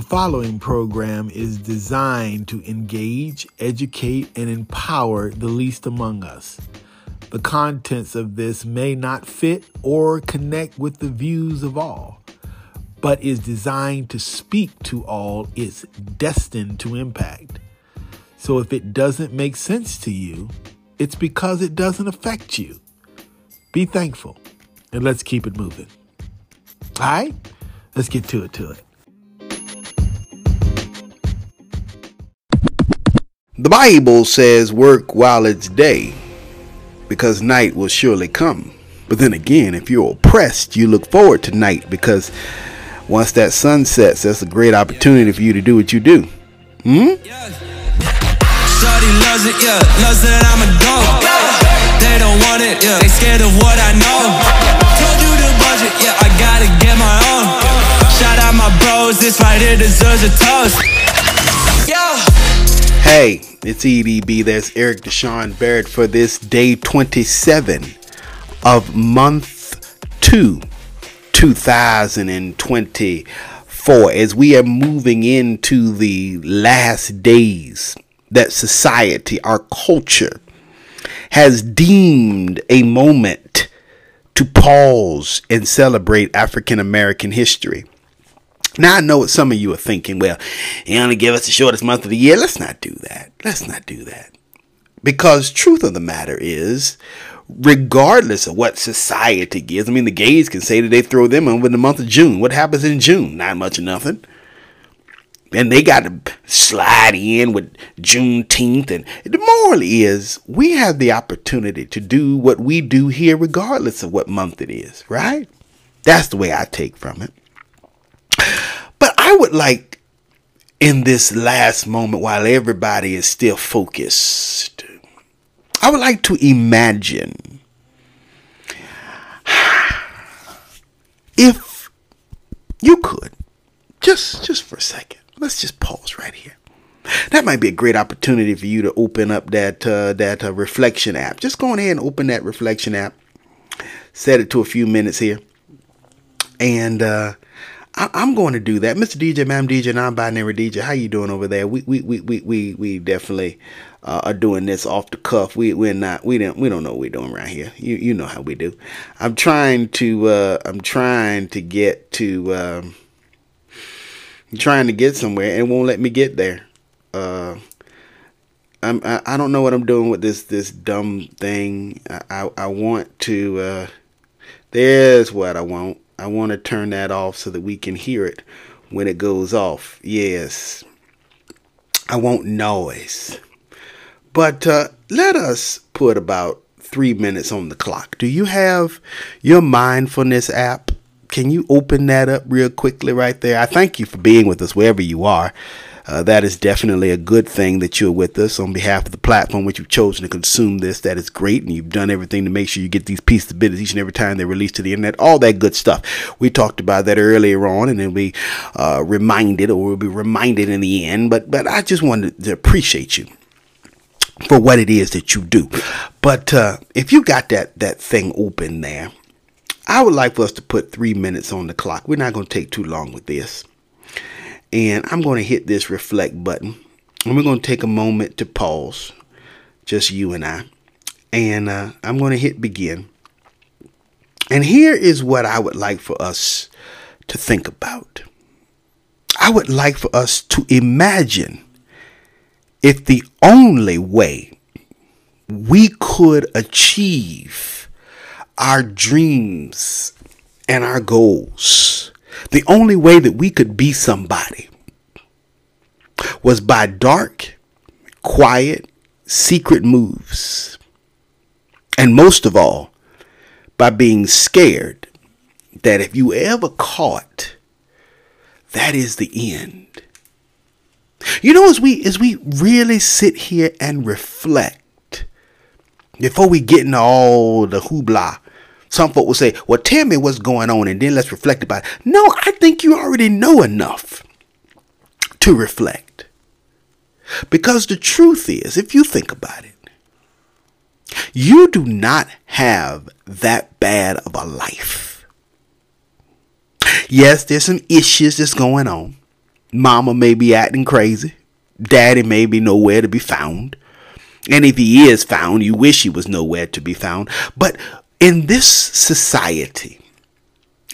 The following program is designed to engage, educate, and empower the least among us. The contents of this may not fit or connect with the views of all, but is designed to speak to all it's destined to impact. So if it doesn't make sense to you, it's because it doesn't affect you. Be thankful and let's keep it moving. All right, let's get to it to it. The Bible says work while it's day, because night will surely come. But then again, if you're oppressed, you look forward to night because once that sun sets, that's a great opportunity for you to do what you do. Hmm? Shorty loves it, yeah, loves that I'm a dog. They don't want it, yeah, they scared of what I know. Told you the budget, yeah, I gotta get my own. Shout out my bros, this right here deserves a toast. Hey, it's EDB. That's Eric Deshaun Barrett for this day 27 of month 2, 2024. As we are moving into the last days that society, our culture, has deemed a moment to pause and celebrate African American history. Now I know what some of you are thinking. Well, he only give us the shortest month of the year. Let's not do that. Let's not do that. Because truth of the matter is, regardless of what society gives, I mean, the gays can say that they throw them in with the month of June. What happens in June? Not much of nothing. And they got to slide in with Juneteenth. And the moral is, we have the opportunity to do what we do here, regardless of what month it is, right? That's the way I take from it. I would like, in this last moment, while everybody is still focused, I would like to imagine if you could, just just for a second, let's just pause right here. That might be a great opportunity for you to open up that uh, that uh, reflection app. Just go ahead and open that reflection app. Set it to a few minutes here, and uh, I, am going to do that, Mr. DJ, Ma'am DJ, non-binary DJ. How you doing over there? We we we we we, we definitely uh, are doing this off the cuff. We we're not we don't we don't know what we're doing around here. You you know how we do. I'm trying to uh, I'm trying to get to um, I'm trying to get somewhere and won't let me get there. Uh, I'm I, I don't know what I'm doing with this this dumb thing. I I, I want to. Uh, there's what I want. I want to turn that off so that we can hear it when it goes off. Yes. I want noise. But uh, let us put about three minutes on the clock. Do you have your mindfulness app? Can you open that up real quickly right there? I thank you for being with us wherever you are. Uh, that is definitely a good thing that you're with us on behalf of the platform which you've chosen to consume this. That is great, and you've done everything to make sure you get these pieces of business each and every time they're released to the internet. All that good stuff. We talked about that earlier on, and then we uh, reminded, or we'll be reminded in the end. But but I just wanted to appreciate you for what it is that you do. But uh, if you got that that thing open there, I would like for us to put three minutes on the clock. We're not going to take too long with this. And I'm going to hit this reflect button. And we're going to take a moment to pause, just you and I. And uh, I'm going to hit begin. And here is what I would like for us to think about. I would like for us to imagine if the only way we could achieve our dreams and our goals the only way that we could be somebody was by dark, quiet, secret moves. And most of all, by being scared that if you ever caught, that is the end. You know, as we as we really sit here and reflect, before we get into all the hoopla some folk will say, well, tell me what's going on and then let's reflect about it. No, I think you already know enough to reflect. Because the truth is, if you think about it, you do not have that bad of a life. Yes, there's some issues that's going on. Mama may be acting crazy. Daddy may be nowhere to be found. And if he is found, you wish he was nowhere to be found. But in this society,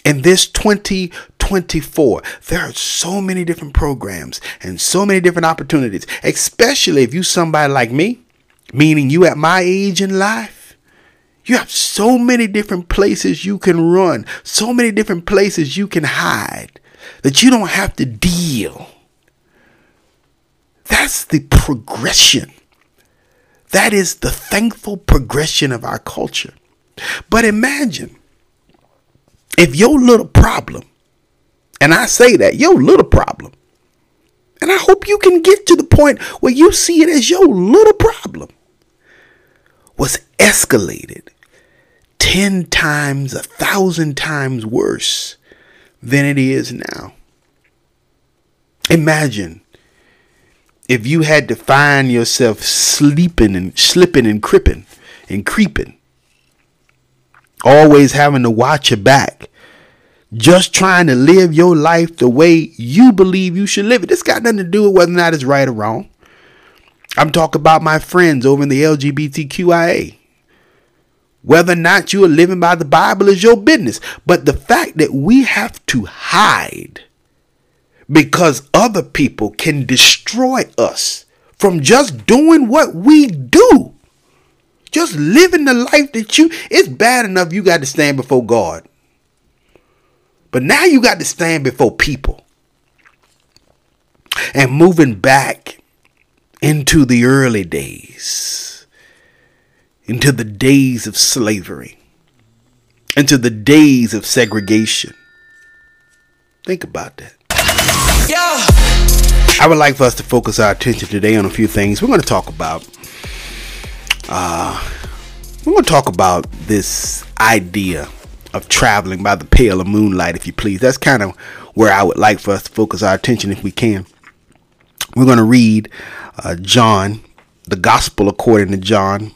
in this 2024, there are so many different programs and so many different opportunities, especially if you somebody like me, meaning you at my age in life. You have so many different places you can run, so many different places you can hide that you don't have to deal. That's the progression. That is the thankful progression of our culture. But imagine if your little problem, and I say that, your little problem, and I hope you can get to the point where you see it as your little problem, was escalated 10 times, a thousand times worse than it is now. Imagine if you had to find yourself sleeping and slipping and creeping and creeping, always having to watch your back, just trying to live your life the way you believe you should live it. This got nothing to do with whether or not it's right or wrong. I'm talking about my friends over in the LGBTQIA. Whether or not you are living by the Bible is your business. But the fact that we have to hide because other people can destroy us from just doing what we do. Just living the life that you, it's bad enough you got to stand before God. But now you got to stand before people. And moving back into the early days into the days of slavery, into the days of segregation. Think about that. Yeah. I would like for us to focus our attention today on a few things. We're going to talk about uh we're going to talk about this idea of traveling by the pale of moonlight if you please. That's kind of where I would like for us to focus our attention if we can. We're going to read uh, John, the gospel according to John,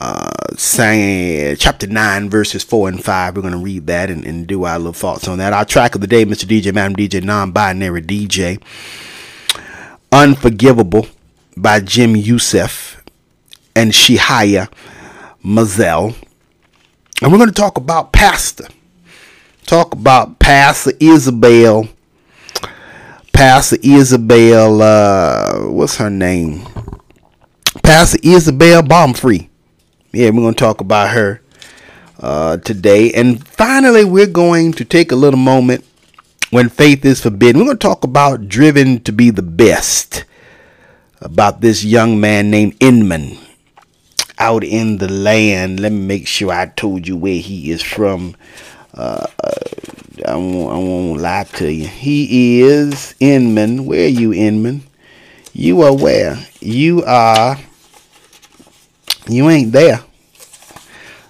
uh, saying chapter 9 verses 4 and 5 we're going to read that and, and do our little thoughts on that our track of the day mr dj madam dj non-binary dj unforgivable by jim yosef and shiah maisel. And we're going to talk about pastor. Talk about pastor isabel. Pastor isabel uh, what's her name? Pastor isabel Baumfree yeah, we're going to talk about her uh, today. And finally, we're going to take a little moment when faith is forbidden. We're going to talk about driven to be the best, about this young man named Inman out in the land. Let me make sure I told you where he is from. Uh, I, won't, I won't lie to you. He is Inman. Where are you, Inman? You are where? You are you ain't there.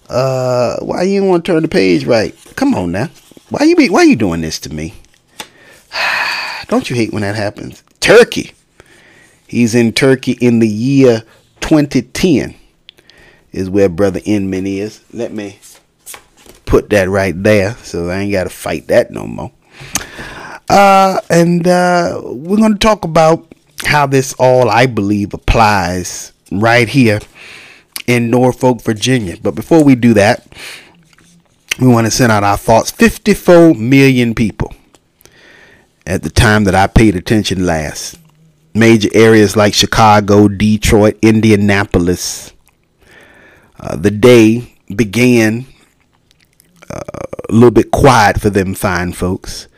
Uh, why you want to turn the page right? Come on now. Why you be, why you doing this to me? Don't you hate when that happens? Turkey. He's in Turkey in the year 2010 is where brother Inman is. Let me put that right there so I ain't got to fight that no more. Uh, and uh, we're going to talk about how this all I believe applies right here in Norfolk, Virginia. But before we do that, we want to send out our thoughts. 54 million people at the time that I paid attention last. Major areas like Chicago, Detroit, Indianapolis. Uh, the day began uh, a little bit quiet for them fine folks.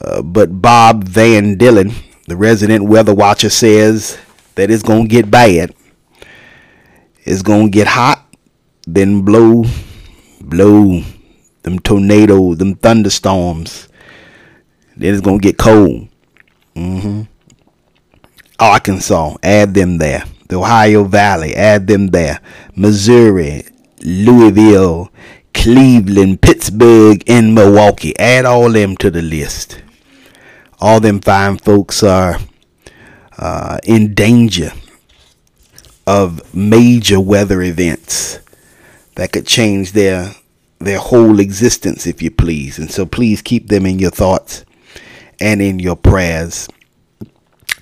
Uh, but Bob Van Dillen, the resident weather watcher, says that it's going to get bad. It's gonna get hot, then blow, blow them tornadoes, them thunderstorms. Then it's gonna get cold. Mm-hmm. Arkansas, add them there. The Ohio Valley, add them there. Missouri, Louisville, Cleveland, Pittsburgh, and Milwaukee. Add all them to the list. All them fine folks are uh, in danger of major weather events that could change their their whole existence if you please and so please keep them in your thoughts and in your prayers.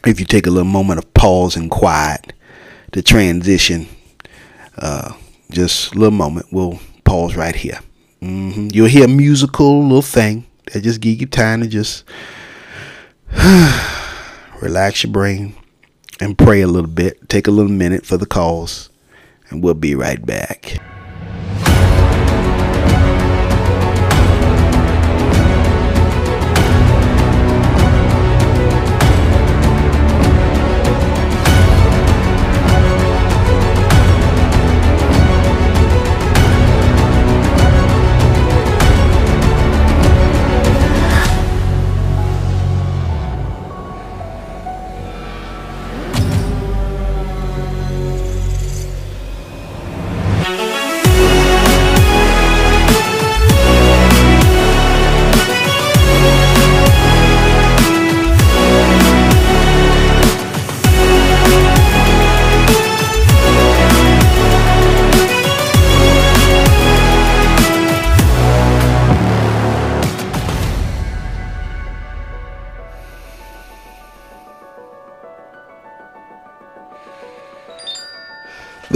If you take a little moment of pause and quiet to transition, uh, just a little moment, we'll pause right here. Mm-hmm. You'll hear a musical little thing that just give you time to just relax your brain and pray a little bit. Take a little minute for the cause, and we'll be right back.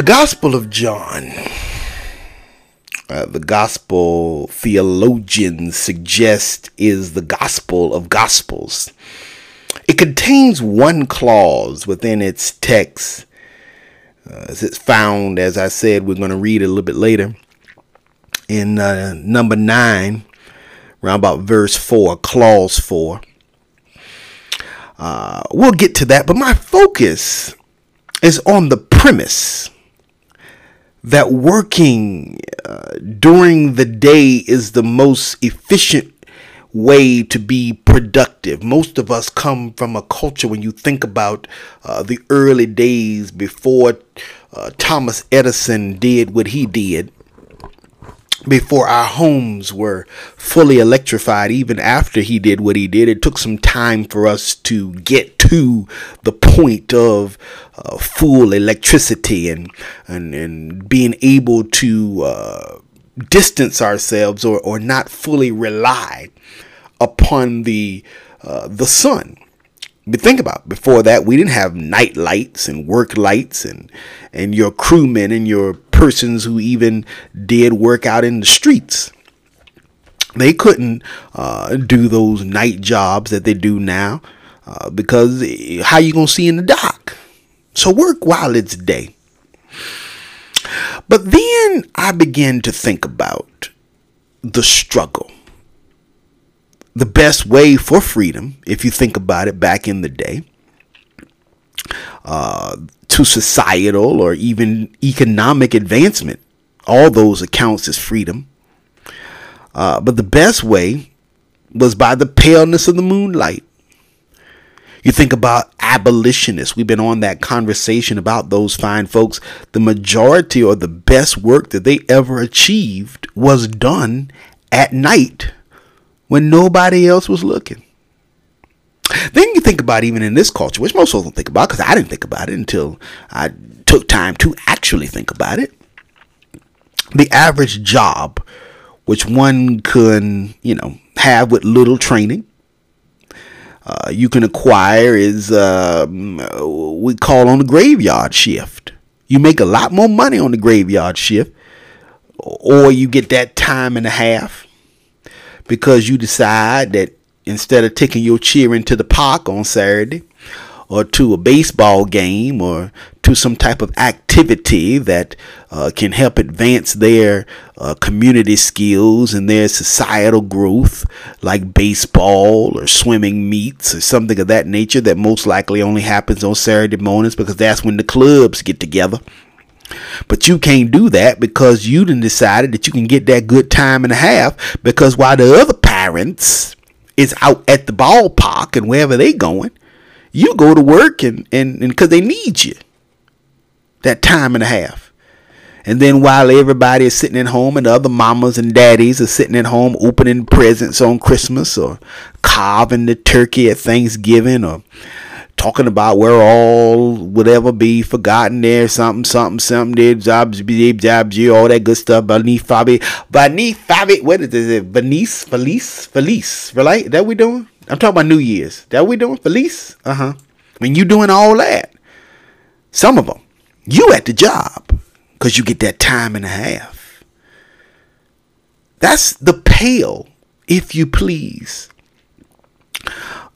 Gospel of John. Uh, the gospel theologians suggest is the gospel of gospels. It contains one clause within its text. Uh, as it's found, as I said, we're going to read a little bit later. In uh, number nine, around about verse four, clause four. Uh, we'll get to that, but my focus is on the premise that working uh, during the day is the most efficient way to be productive. Most of us come from a culture when you think about uh, the early days before uh, Thomas Edison did what he did before our homes were fully electrified, even after he did what he did, it took some time for us to get to the point of uh, full electricity and, and, and being able to uh, distance ourselves or, or not fully rely upon the, uh, the sun. But think about before that, we didn't have night lights and work lights and and your crewmen and your persons who even did work out in the streets. They couldn't uh, do those night jobs that they do now uh, because how you gonna see in the dark? So work while it's day. But then I began to think about the struggle the best way for freedom, if you think about it back in the day, uh, to societal or even economic advancement. All those accounts as freedom. Uh, but the best way was by the paleness of the moonlight. You think about abolitionists. We've been on that conversation about those fine folks. The majority or the best work that they ever achieved was done at night when nobody else was looking. Then you think about even in this culture, which most folks don't think about, because I didn't think about it until I took time to actually think about it. The average job, which one can, you know, have with little training, uh, you can acquire is uh, we call on the graveyard shift. You make a lot more money on the graveyard shift, or you get that time and a half because you decide that instead of taking your cheering to the park on Saturday or to a baseball game or to some type of activity that uh, can help advance their uh, community skills and their societal growth, like baseball or swimming meets or something of that nature, that most likely only happens on Saturday mornings because that's when the clubs get together. But you can't do that because you done decided that you can get that good time and a half because while the other parents is out at the ballpark and wherever they going, you go to work and and and because they need you. That time and a half. And then while everybody is sitting at home and the other mamas and daddies are sitting at home opening presents on Christmas or carving the turkey at Thanksgiving or talking about where all would ever be forgotten there, something, something, something, there, jobs, jobs, jobs, all that good stuff. Beneath Fabi, beneath Fabi, what is it? Venice, Felice, Felice, right? That we doing? I'm talking about New Year's. That we doing? Felice? Uh huh. When you doing all that, some of them, you at the job because you get that time and a half. That's the pale, if you please,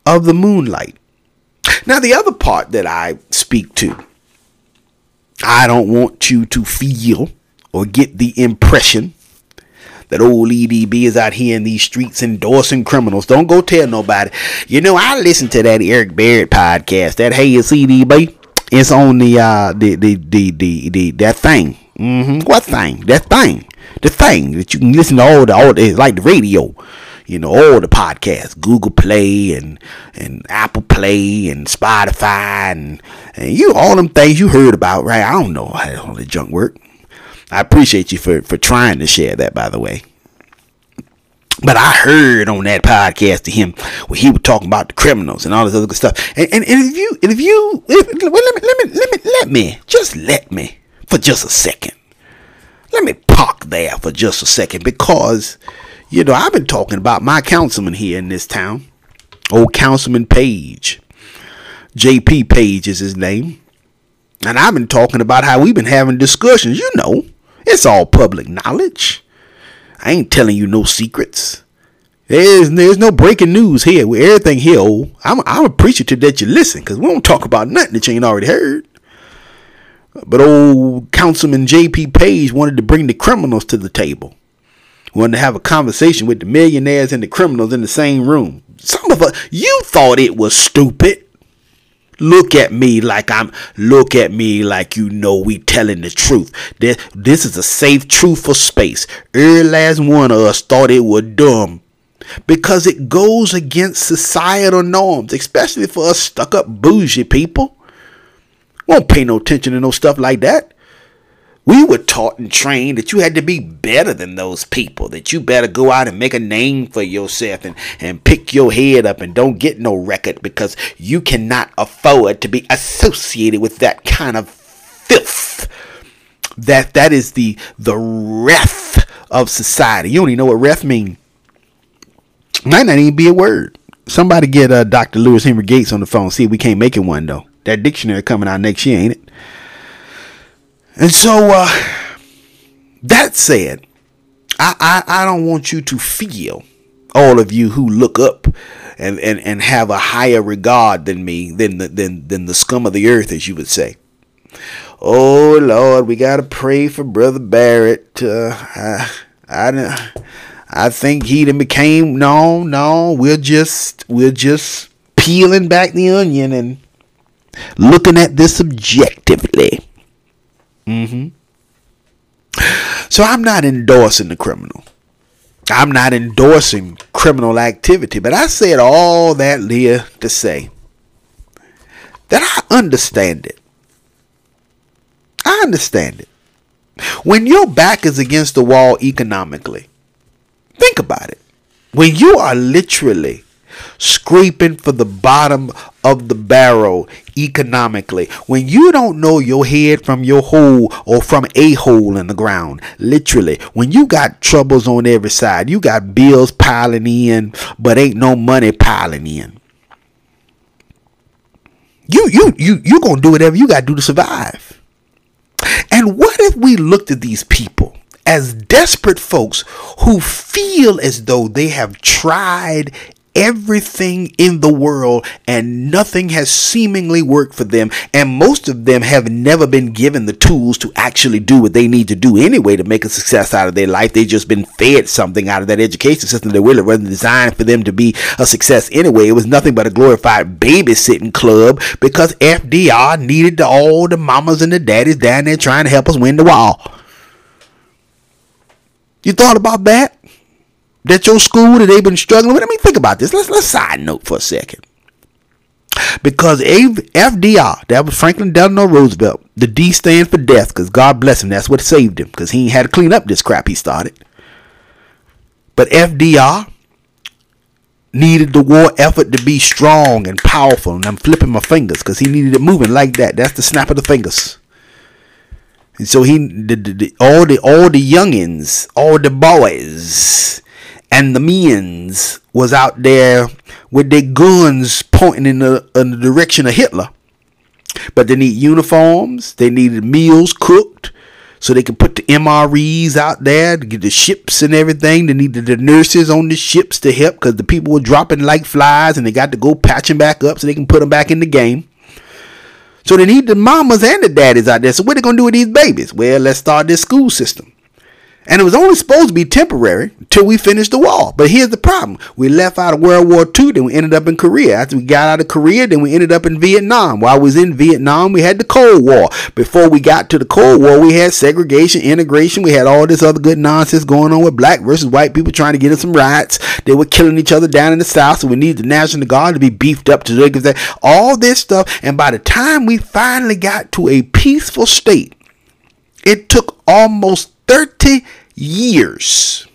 of the moonlight. Now, the other part that I speak to, I don't want you to feel or get the impression that old EDB is out here in these streets endorsing criminals. Don't go tell nobody. You know, I listened to that Eric Barrett podcast. That Hey It's EDB. It's on the uh the the the the, the that thing. Mm-hmm. What thing? That thing. The thing that you can listen to all the all the, like the radio. You know, all the podcasts, Google Play and and Apple Play and Spotify and, and you all them things you heard about, right? I don't know how all the junk work. I appreciate you for, for trying to share that, by the way. But I heard on that podcast to him where he was talking about the criminals and all this other good stuff. And, and, and if you, and if you, if, well, let me, let me, let me, let me, just let me for just a second. Let me park there for just a second because, you know, I've been talking about my councilman here in this town, old Councilman Page. JP Page is his name. And I've been talking about how we've been having discussions, you know. It's all public knowledge. I ain't telling you no secrets. There's there's no breaking news here. With everything here, old. I'm I'm appreciative that you listen, cause we don't talk about nothing that you ain't already heard. But old Councilman J.P. Page wanted to bring the criminals to the table. Wanted to have a conversation with the millionaires and the criminals in the same room. Some of us, you thought it was stupid. Look at me like I'm look at me like you know we telling the truth. This, this is a safe truthful space. Every last one of us thought it was dumb. Because it goes against societal norms, especially for us stuck up bougie people. Won't pay no attention to no stuff like that. We were taught and trained that you had to be better than those people, that you better go out and make a name for yourself and, and pick your head up and don't get no record because you cannot afford to be associated with that kind of filth. That that is the the wrath of society. You don't even know what wrath mean. Might not even be a word. Somebody get uh, Dr. Lewis Henry Gates on the phone. See if we can't make it one though. That dictionary coming out next year, ain't it? And so, uh, that said, I, I, I don't want you to feel, all of you who look up and, and, and have a higher regard than me, than the, than, than the scum of the earth, as you would say. Oh, Lord, we got to pray for Brother Barrett. Uh, I, I, I think he done became, no, no, we're just, we're just peeling back the onion and looking at this objectively. Mm-hmm. So I'm not endorsing the criminal. I'm not endorsing criminal activity, but I said all that Leah to say that I understand it. I understand it. When your back is against the wall economically, think about it. When you are literally scraping for the bottom of the barrel economically. When you don't know your head from your hole or from a hole in the ground, literally, when you got troubles on every side, you got bills piling in, but ain't no money piling in. You you you you gonna do whatever you gotta do to survive. And what if we looked at these people as desperate folks who feel as though they have tried everything in the world and nothing has seemingly worked for them. And most of them have never been given the tools to actually do what they need to do anyway to make a success out of their life. They've just been fed something out of that education system that really wasn't designed for them to be a success anyway. It was nothing but a glorified babysitting club because FDR needed the, all the mamas and the daddies down there trying to help us win the war you thought about that that your school that they've been struggling with. I mean, think about this. Let's let's side note for a second. Because FDR, that was Franklin Delano Roosevelt. The D stands for death, because God bless him. That's what saved him, because he had to clean up this crap he started. But FDR needed the war effort to be strong and powerful. And I'm flipping my fingers because he needed it moving like that. That's the snap of the fingers. And so he, the, the, the, all the all the youngins, all the boys, and the men's was out there with their guns pointing in the, in the direction of Hitler. But they need uniforms, they needed meals cooked, so they can put the MREs out there to get the ships and everything. They needed the nurses on the ships to help because the people were dropping like flies and they got to go patch them back up so they can put them back in the game. So they need the mamas and the daddies out there. So what are they gonna do with these babies? Well, let's start this school system. And it was only supposed to be temporary until we finished the wall. But here's the problem. We left out of World War II, then we ended up in Korea. After we got out of Korea, then we ended up in Vietnam. While I was in Vietnam, we had the Cold War. Before we got to the Cold War, we had segregation, integration. We had all this other good nonsense going on with black versus white people trying to get in some riots. They were killing each other down in the South, so we needed the National Guard to be beefed up to that. All this stuff. And by the time we finally got to a peaceful state, it took almost 30 years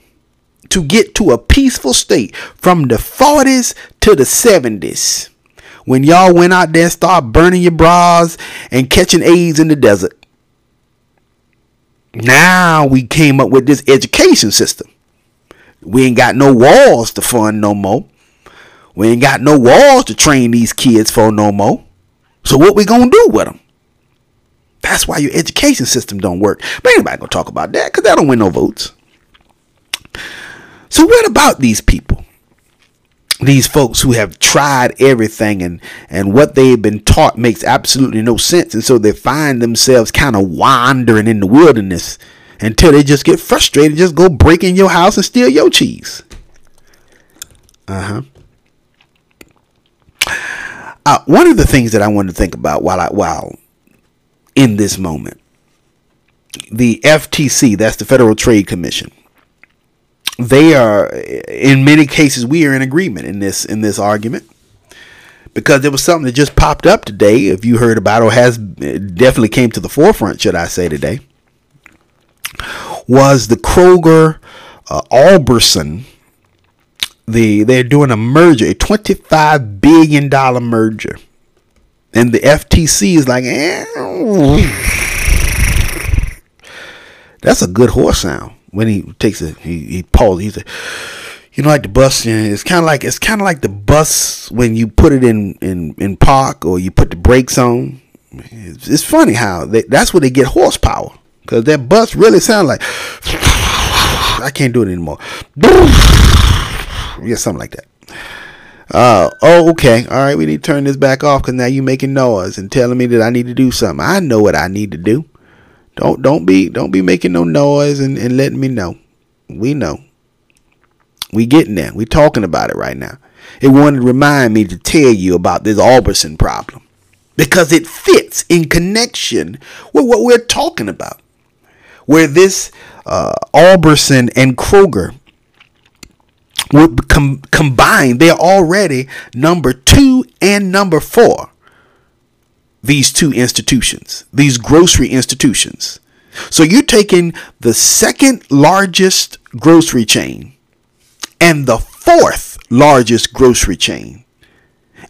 to get to a peaceful state from the 40s to the 70s when y'all went out there and started burning your bras and catching AIDS in the desert. Now we came up with this education system. We ain't got no walls to fund no more. We ain't got no walls to train these kids for no more. So what we gonna do with them? That's why your education system don't work. But anybody gonna talk about that because that don't win no votes. So what about these people? These folks who have tried everything and and what they've been taught makes absolutely no sense, and so they find themselves kind of wandering in the wilderness until they just get frustrated, just go break in your house and steal your cheese. Uh-huh. Uh, one of the things that I wanted to think about while I while in this moment. The FTC, that's the Federal Trade Commission. They are in many cases we are in agreement in this in this argument. Because there was something that just popped up today, if you heard about it, or has definitely came to the forefront, should I say today, was the Kroger uh, Albertson the they're doing a merger, a twenty-five billion dollar merger. And the FTC is like. That's a good horse sound when he takes it. he, he pauses. He's a, you know, like the bus. You know, it's kind of like it's kind of like the bus when you put it in in in park or you put the brakes on. It's, it's funny how they, that's where they get horsepower because that bus really sounds like. I can't do it anymore. Yeah, something like that. Uh, oh, okay. All right, we need to turn this back off because now you're making noise and telling me that I need to do something. I know what I need to do. Don't don't be don't be making no noise and, and letting me know. We know. We getting there. We talking about it right now. It wanted to remind me to tell you about this Albertson problem because it fits in connection with what we're talking about. Where this uh, Albertson and Kroger would com- combined, they're already number two and number four. These two institutions, these grocery institutions. So you're taking the second largest grocery chain and the fourth largest grocery chain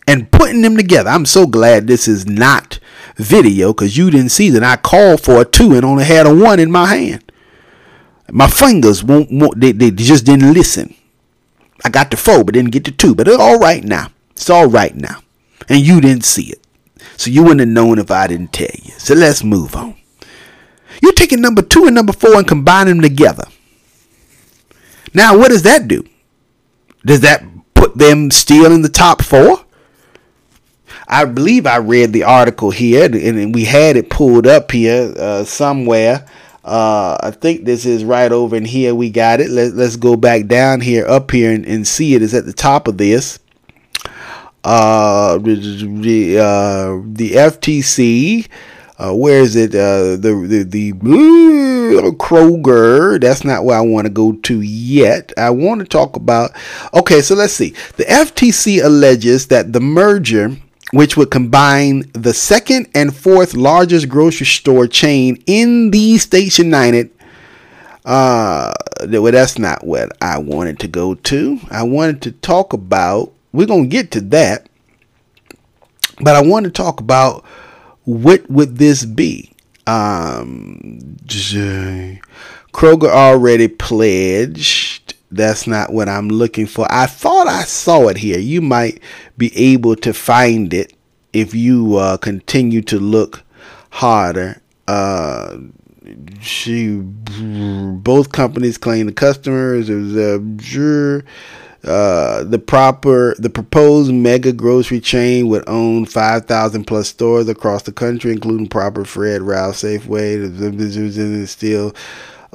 and putting them together. I'm so glad this is not video because you didn't see that I called for a two and only had a one in my hand. My fingers won't, won't they, they just didn't listen. I got the four, but didn't get the two. But it's all right now. It's all right now. And you didn't see it. So you wouldn't have known if I didn't tell you. So let's move on. You're taking number two and number four and combining them together. Now, what does that do? Does that put them still in the top four? I believe I read the article here, and we had it pulled up here uh, somewhere. Uh, I think this is right over in here. We got it. Let, let's go back down here, up here, and, and see it. Is at the top of this. Uh, the uh, the FTC. Uh, where is it? Uh, the the the uh, Kroger. That's not where I want to go to yet. I want to talk about. Okay, so let's see. The FTC alleges that the merger which would combine the second and fourth largest grocery store chain in the Station United. Uh, well, that's not what I wanted to go to. I wanted to talk about. We're gonna get to that, but I want to talk about what would this be. Um, Kroger already pledged That's not what I'm looking for. I thought I saw it here. You might be able to find it if you uh, continue to look harder. Uh, she both companies claim the customers is uh, uh, the proper the proposed mega grocery chain would own 5,000 plus stores across the country, including proper Fred Ralph Safeway. Is still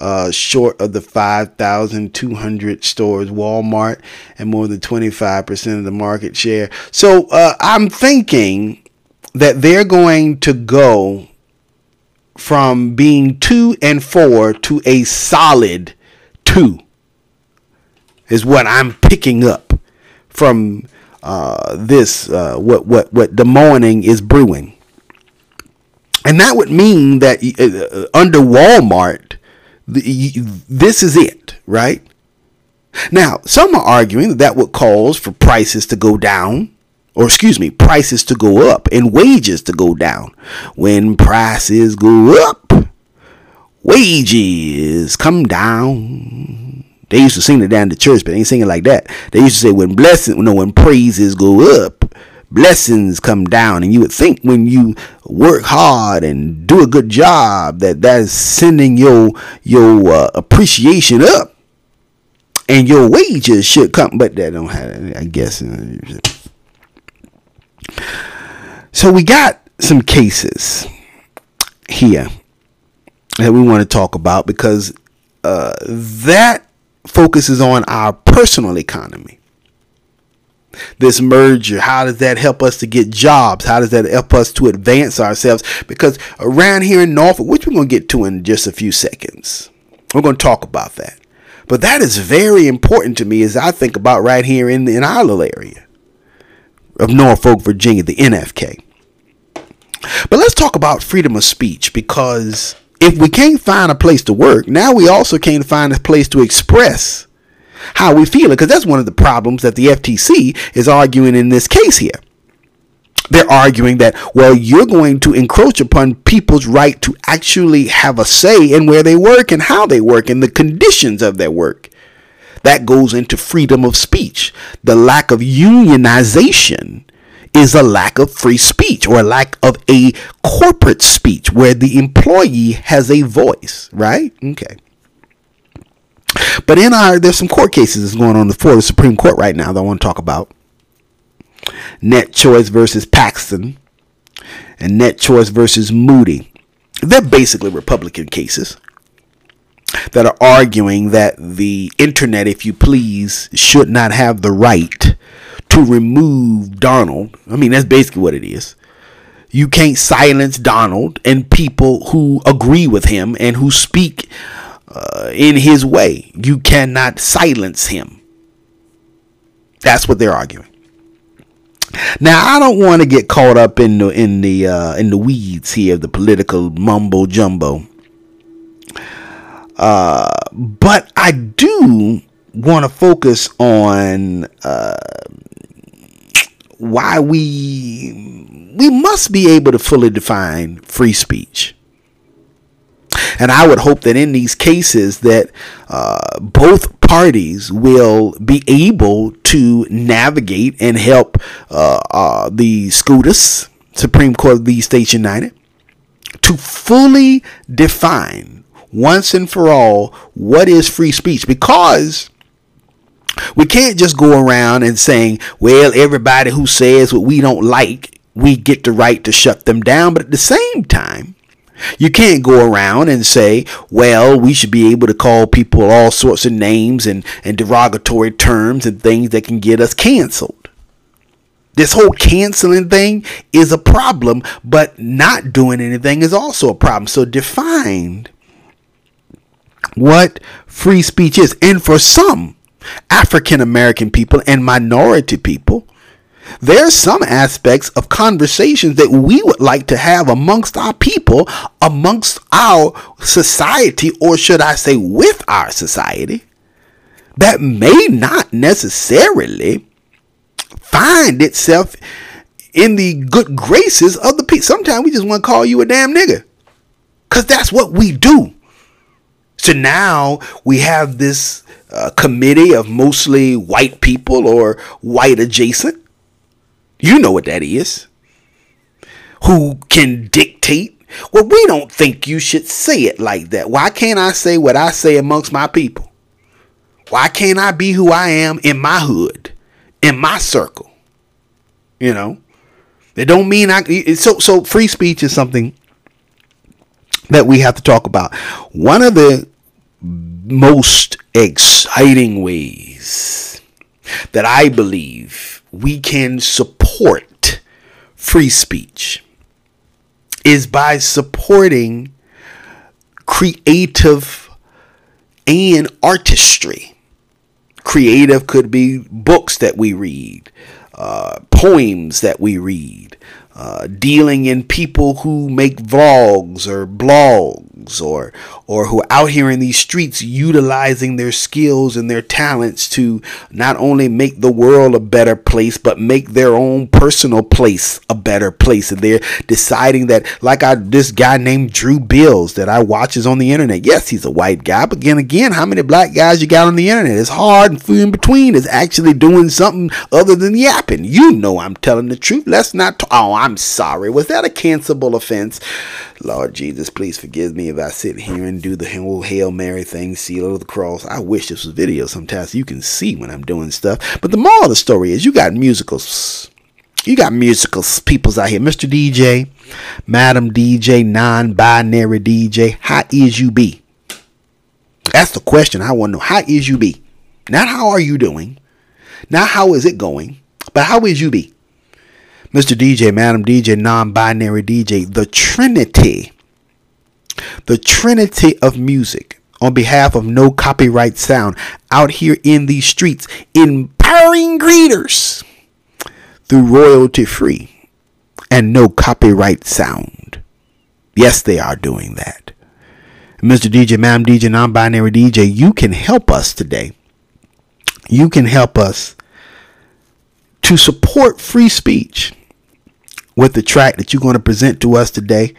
uh, short of the 5,200 stores Walmart and more than 25% of the market share. So uh, I'm thinking that they're going to go from being two and four to a solid two is what I'm picking up from uh, this uh, what what what the morning is brewing, and that would mean that uh, under Walmart, this is it, right? Now, some are arguing that that would cause for prices to go down, or excuse me, prices to go up and wages to go down. When prices go up, wages come down. They used to sing it down the church, but they ain't singing like that. They used to say when blessing, know, when praises go up, blessings come down. And you would think when you work hard and do a good job that that is sending your your uh, appreciation up, and your wages should come. But that don't have, I guess. So we got some cases here that we want to talk about because uh, that focuses on our personal economy. This merger, how does that help us to get jobs? How does that help us to advance ourselves? Because around here in Norfolk, which we're going to get to in just a few seconds, we're going to talk about that. But that is very important to me as I think about right here in, in our little area of Norfolk, Virginia, the NFK. But let's talk about freedom of speech because if we can't find a place to work, now we also can't find a place to express how we feel. It, because that's one of the problems that the FTC is arguing in this case here. They're arguing that, well, you're going to encroach upon people's right to actually have a say in where they work and how they work and the conditions of their work. That goes into freedom of speech, the lack of unionization is a lack of free speech or a lack of a corporate speech where the employee has a voice, right? Okay. But in our, there's some court cases that's going on before the Supreme Court right now that I want to talk about. NetChoice versus Paxton and NetChoice versus Moody. They're basically Republican cases that are arguing that the internet, if you please, should not have the right to remove Donald. I mean, that's basically what it is. You can't silence Donald and people who agree with him and who speak uh, in his way. You cannot silence him. That's what they're arguing. Now, I don't want to get caught up in the in the uh, in the weeds here, the political mumbo jumbo. Uh, but I do want to focus on uh, why we we must be able to fully define free speech. And I would hope that in these cases that uh, both parties will be able to navigate and help uh, uh, the SCOTUS, Supreme Court of the States United, to fully define once and for all what is free speech. Because we can't just go around and saying, well, everybody who says what we don't like, we get the right to shut them down. But at the same time, you can't go around and say, well, we should be able to call people all sorts of names and, and derogatory terms and things that can get us canceled. This whole canceling thing is a problem, but not doing anything is also a problem. So define what free speech is. And for some, African American people and minority people, there's some aspects of conversations that we would like to have amongst our people, amongst our society, or should I say, with our society, that may not necessarily find itself in the good graces of the people. Sometimes we just want to call you a damn nigga. Because that's what we do. So now we have this a committee of mostly white people or white adjacent. You know what that is. Who can dictate? Well, we don't think you should say it like that. Why can't I say what I say amongst my people? Why can't I be who I am in my hood, in my circle? You know, it don't mean I. So, so free speech is something that we have to talk about. One of the most exciting ways that I believe we can support free speech is by supporting creative and artistry. Creative could be books that we read, uh, poems that we read, uh, dealing in people who make vlogs or blogs or or who out here in these streets utilizing their skills and their talents to not only make the world a better place but make their own personal place a better place. And they're deciding that like I this guy named Drew Bills that I watches on the internet. Yes he's a white guy but again again how many black guys you got on the internet? It's hard and few in between. Is actually doing something other than yapping. You know I'm telling the truth. Let's not t- oh I'm sorry was that a cancelable offense Lord Jesus please forgive me if I sit here and do the whole Hail Mary thing, seal of the cross. I wish this was video sometimes you can see when I'm doing stuff. But the moral of the story is you got musicals. You got musical peoples out here. Mr. DJ, Madam DJ, non binary DJ. How is you be? That's the question I want to know. How is you be? Not how are you doing? Not how is it going? But how is you be? Mr. DJ, Madam DJ, non binary DJ, the Trinity the trinity of music on behalf of no copyright sound out here in these streets empowering greeters through royalty free and no copyright sound. Yes, they are doing that. Mr. DJ, Ma'am DJ, non binary DJ, you can help us today. You can help us to support free speech with the track that you're going to present to us today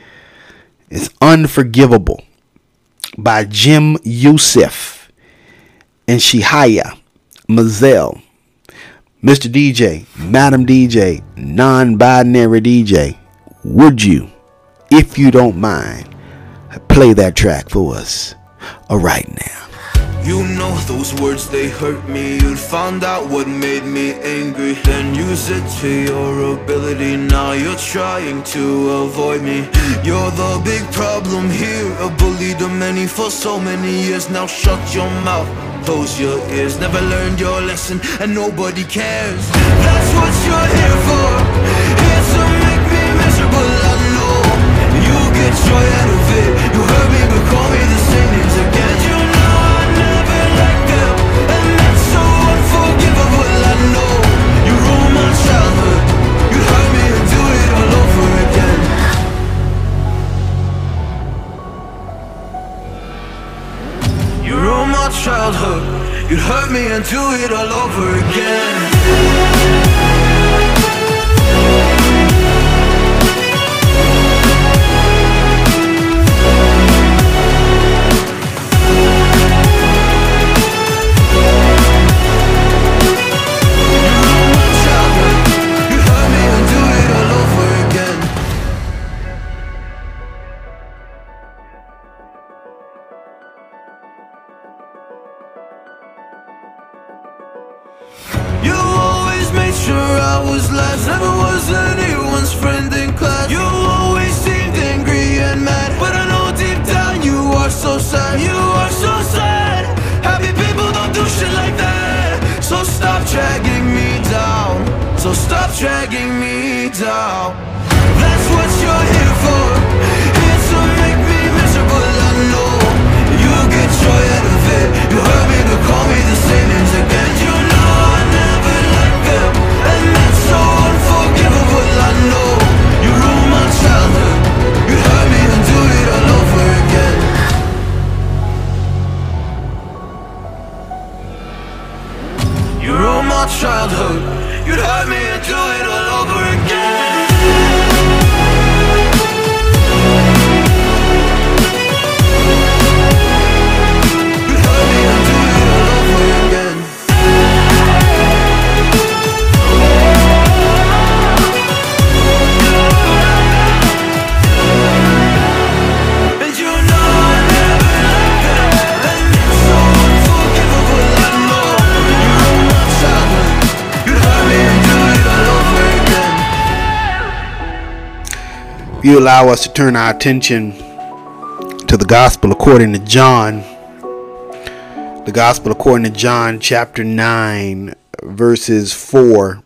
It's Unforgivable by Jim Yosef and Shiah Maisel. Mr. DJ, Madam DJ, non binary DJ, would you, if you don't mind, play that track for us right now? You know those words, they hurt me. You found out what made me angry. Then use it to your ability. Now you're trying to avoid me. You're the big problem here. A bully to many for so many years. Now shut your mouth, close your ears. Never learned your lesson. And nobody cares. That's what you're here for. Here to make me miserable, I know You get joy out of it. You hurt me but call me the childhood. You hurt me and do it all over again last Never was anyone's friend in class. You always seemed angry and mad. But I know deep down you are so sad. You are so sad. Happy people don't do shit like that. So stop dragging me down. So stop dragging me down. That's what you're here for you allow us to turn our attention to the gospel according to John. The gospel according to John, chapter 9, verses 4.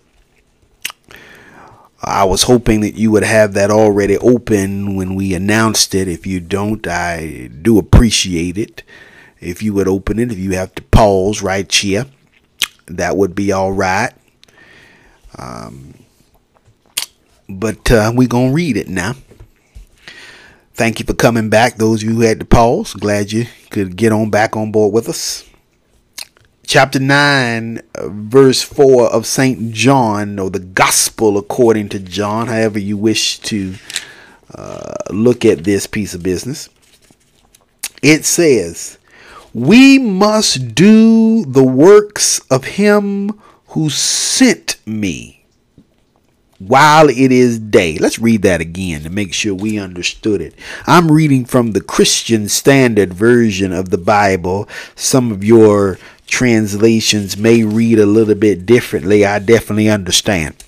I was hoping that you would have that already open when we announced it. If you don't, I do appreciate it. If you would open it, if you have to pause right here, that would be all right. Um, but uh, we're going to read it now. Thank you for coming back. Those of you who had to pause, glad you could get on back on board with us. Chapter 9, verse 4 of St. John, or the Gospel according to John, however you wish to uh, look at this piece of business. It says, We must do the works of him who sent me while it is day. Let's read that again to make sure we understood it. I'm reading from the Christian Standard Version of the Bible. Some of your translations may read a little bit differently. I definitely understand.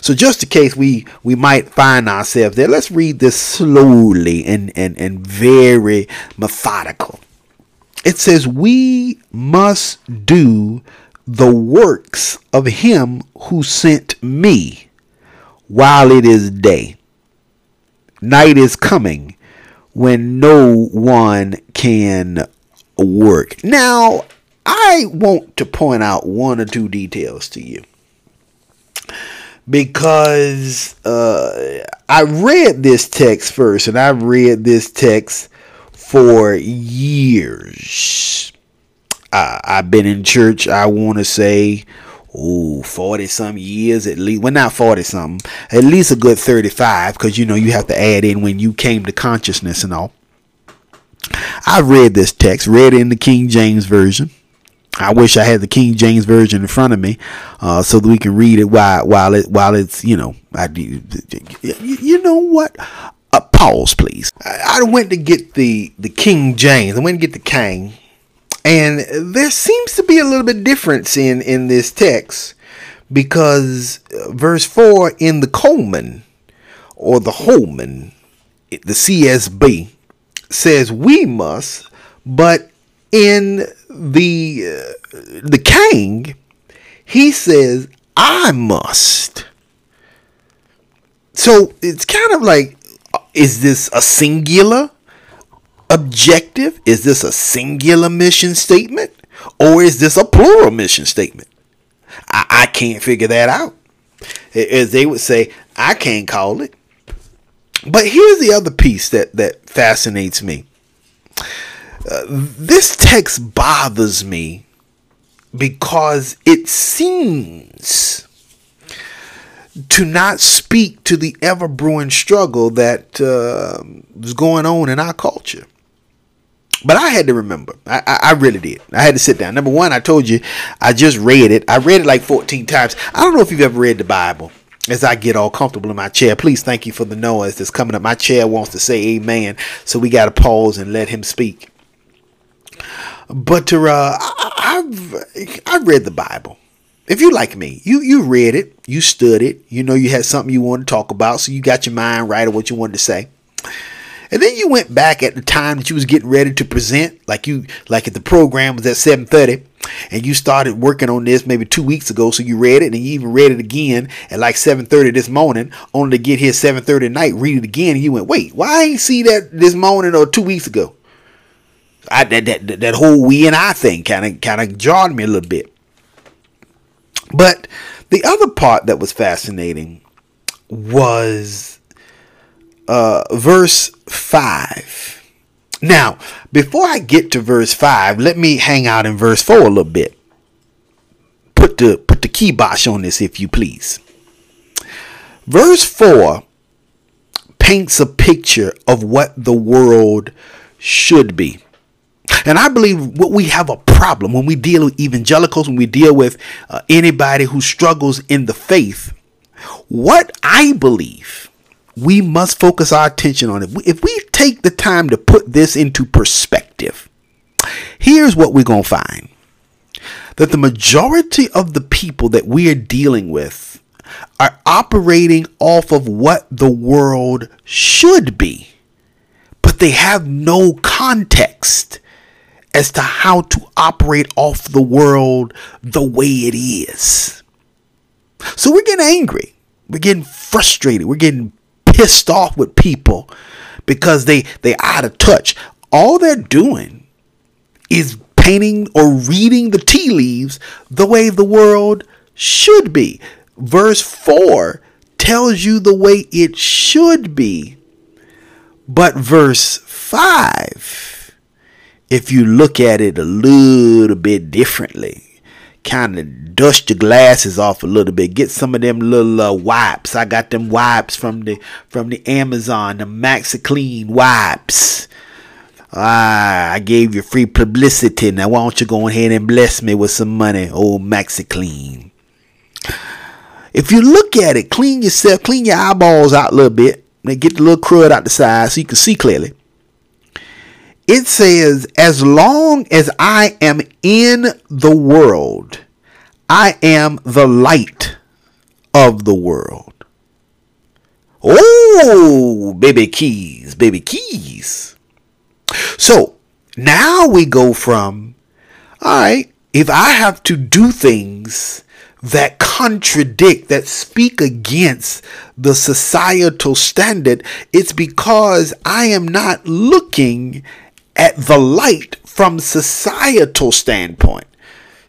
So just in case we we might find ourselves there, let's read this slowly and and and very methodical. It says we must do the works of him who sent me while it is day. Night is coming when no one can work. Now, I want to point out one or two details to you because uh, I read this text first, and I've read this text for years. Uh, I've been in church, I want to say, ooh, 40 some years at least. Well, not 40 something, at least a good 35, because you know you have to add in when you came to consciousness and all. I read this text, read it in the King James Version. I wish I had the King James Version in front of me, uh, so that we can read it while while it while it's you know I you know what. Uh, pause, please. I, I went to get the the King James. I went to get the King and there seems to be a little bit difference in, in this text because uh, verse 4 in the Coleman or the Holman, the CSB, says we must, but in the uh, the king, he says I must. So it's kind of like, uh, is this a singular objective? Is this a singular mission statement? Or is this a plural mission statement? I, I can't figure that out. As they would say, I can't call it. But here's the other piece that, that fascinates me. Uh, this text bothers me because it seems to not speak to the ever brewing struggle that uh, is going on in our culture. But I had to remember. I, I, I, really did. I had to sit down. Number one, I told you, I just read it. I read it like 14 times. I don't know if you've ever read the Bible. As I get all comfortable in my chair, please thank you for the noise that's coming up. My chair wants to say amen, so we got to pause and let him speak. But uh, I, I've I read the Bible. If you like me, you you read it, you stood it, you know you had something you wanted to talk about, so you got your mind right of what you wanted to say. And then you went back at the time that you was getting ready to present, like you like if the program was at 7:30 and you started working on this maybe 2 weeks ago, so you read it and you even read it again at like 7:30 this morning, only to get here 7:30 at night, read it again, and you went, "Wait, why I ain't see that this morning or 2 weeks ago?" I that that, that whole we and I thing kind of kind of jarred me a little bit. But the other part that was fascinating was uh, verse 5. Now, before I get to verse 5, let me hang out in verse 4 a little bit. Put the put the kibosh on this if you please. Verse 4 paints a picture of what the world should be. And I believe what we have a problem when we deal with evangelicals, when we deal with uh, anybody who struggles in the faith, what I believe we must focus our attention on it. If we take the time to put this into perspective, here's what we're going to find that the majority of the people that we are dealing with are operating off of what the world should be, but they have no context as to how to operate off the world the way it is. So we're getting angry. We're getting frustrated. We're getting pissed off with people because they they out of touch. All they're doing is painting or reading the tea leaves the way the world should be. Verse 4 tells you the way it should be. But verse 5 if you look at it a little bit differently. Kind of dust your glasses off a little bit. Get some of them little uh, wipes. I got them wipes from the from the Amazon, the MaxiClean wipes. Ah, I gave you free publicity. Now why don't you go ahead and bless me with some money, old MaxiClean? If you look at it, clean yourself, clean your eyeballs out a little bit. And get the little crud out the side so you can see clearly it says, As long as I am in the world, I am the light of the world. Oh, baby keys, baby keys. So now we go from, all right, if I have to do things that contradict, that speak against the societal standard, it's because I am not looking at the light from societal standpoint.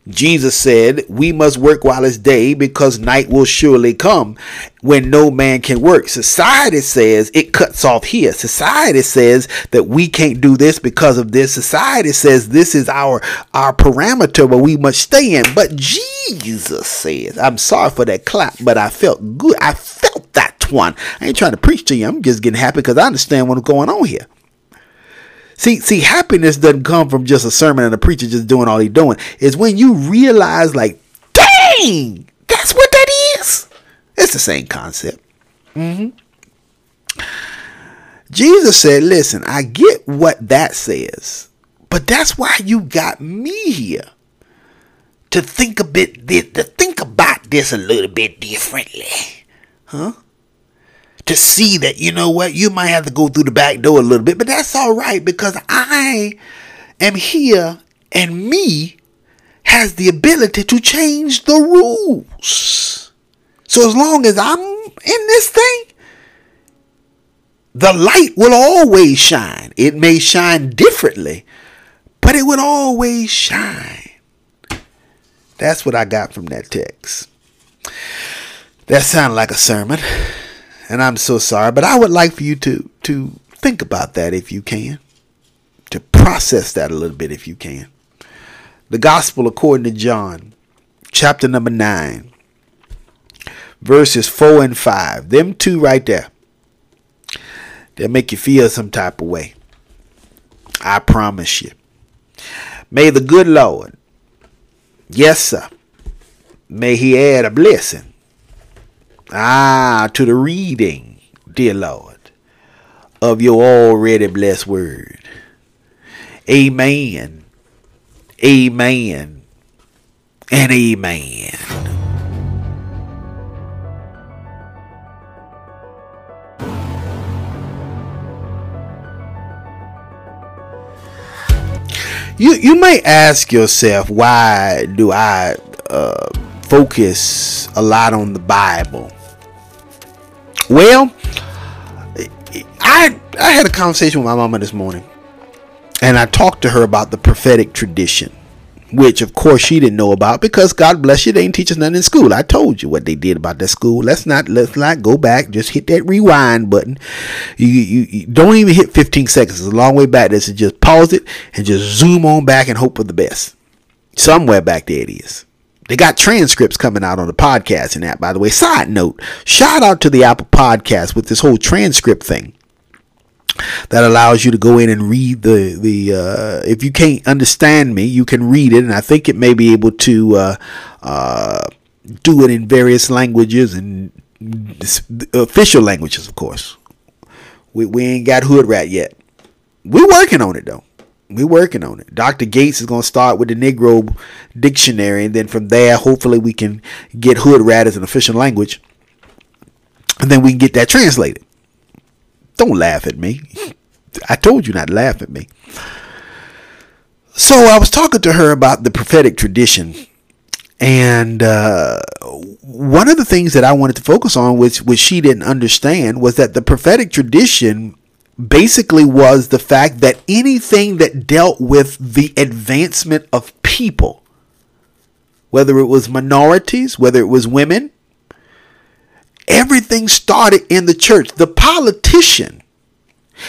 Jesus said, We must work while it's day because night will surely come when no man can work. Society says it cuts off here. Society says that we can't do this because of this. Society says this is our, our parameter where we must stay in. But Jesus says, I'm sorry for that clap, but I felt good. I felt that one. I ain't trying to preach to you. I'm just getting happy because I understand what's going on here. See, see, happiness doesn't come from just a sermon and a preacher just doing all he doing. It's when you realize, like, dang, that's what that is. It's the same concept. Mm-hmm. Jesus said, listen, I get what that says, but that's why you got me here. To think a bit, to think about this a little bit differently. Huh? To see that, you know what, you might have to go through the back door a little bit, but that's all right because I am here and me has the ability to change the rules. So as long as I'm in this thing, the light will always shine. It may shine differently, but it would always shine. That's what I got from that text. That sounded like a sermon and I'm so sorry, but I would like for you to to think about that if you can, to process that a little bit if you can. The Gospel according to John, chapter number nine, verses four and five. Them two right there. They'll make you feel some type of way. I promise you. May the good Lord, yes, sir, may He add a blessing Ah, to the reading, dear Lord, of your already blessed word. Amen. Amen. And amen. You you may ask yourself why do I uh, focus a lot on the Bible? Well, I I had a conversation with my mama this morning, and I talked to her about the prophetic tradition, which of course she didn't know about because God bless you, they didn't teach us nothing in school. I told you what they did about that school. Let's not let's not go back. Just hit that rewind button. You you, you don't even hit 15 seconds. It's a long way back. This is just pause it and just zoom on back and hope for the best. Somewhere back there it is. They got transcripts coming out on the podcast and that, by the way. Side note, shout out to the Apple Podcast with this whole transcript thing that allows you to go in and read the the uh, if you can't understand me you can read it and i think it may be able to uh, uh, do it in various languages and official languages of course. We, we ain't got hood rat yet. We're working on it though we're working on it. Dr. Gates is going to start with the Negro dictionary, and then from there, hopefully, we can get Hood Rat as an official language. and then we can get that translated. Don't laugh at me. I told you not to laugh at me. So I was talking to her about the prophetic tradition, and uh, one of the things that I wanted to focus on, which which she didn't understand, was that the prophetic tradition basically was the fact that anything that dealt with the advancement of people, whether it was minorities, whether it was women, everything started in the church. The politician,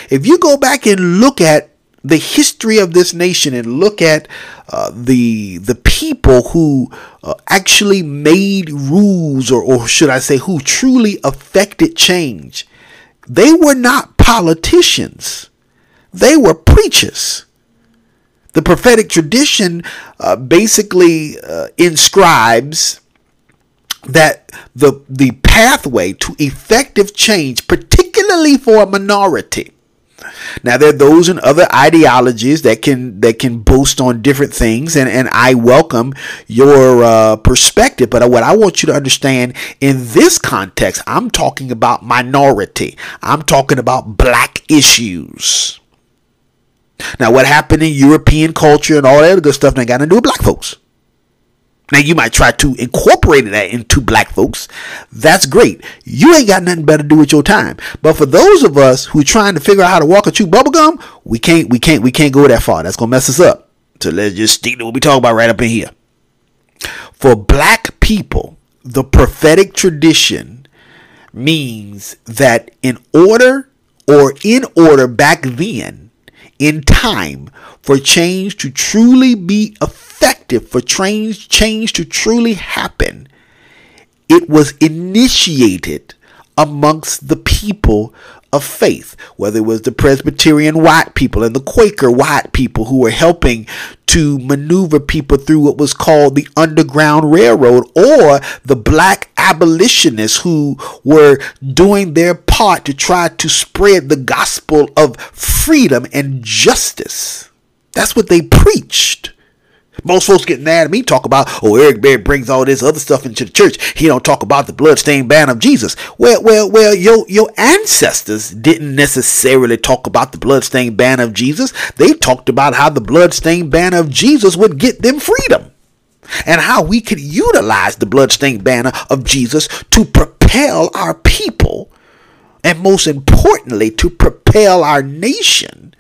if you go back and look at the history of this nation and look at uh, the the people who uh, actually made rules or, or should I say who truly affected change they were not politicians. They were preachers. The prophetic tradition uh, basically uh, inscribes that the the pathway to effective change particularly for a minority now there are those and other ideologies that can that can boast on different things, and and I welcome your uh, perspective. But what I want you to understand in this context, I'm talking about minority. I'm talking about black issues. Now, what happened in European culture and all that good stuff, that got to do with black folks. Now you might try to incorporate that into black folks. That's great. You ain't got nothing better to do with your time. But for those of us who are trying to figure out how to walk or chew bubblegum, we can't we can't we can't go that far. That's gonna mess us up. So let's just stick to what we talk about right up in here. For black people, the prophetic tradition means that in order or in order back then in time for change to truly be effective, for change, change to truly happen, it was initiated amongst the people of faith, whether it was the Presbyterian white people and the Quaker white people who were helping to maneuver people through what was called the Underground Railroad, or the black abolitionists who were doing their part to try to spread the gospel of freedom and justice. That's what they preached. Most folks get mad at me, talk about, oh, Eric Berry brings all this other stuff into the church. He don't talk about the bloodstained banner of Jesus. Well, well, well, your your ancestors didn't necessarily talk about the bloodstained banner of Jesus. They talked about how the bloodstained banner of Jesus would get them freedom. And how we could utilize the bloodstained banner of Jesus to propel our people, and most importantly, to propel our nation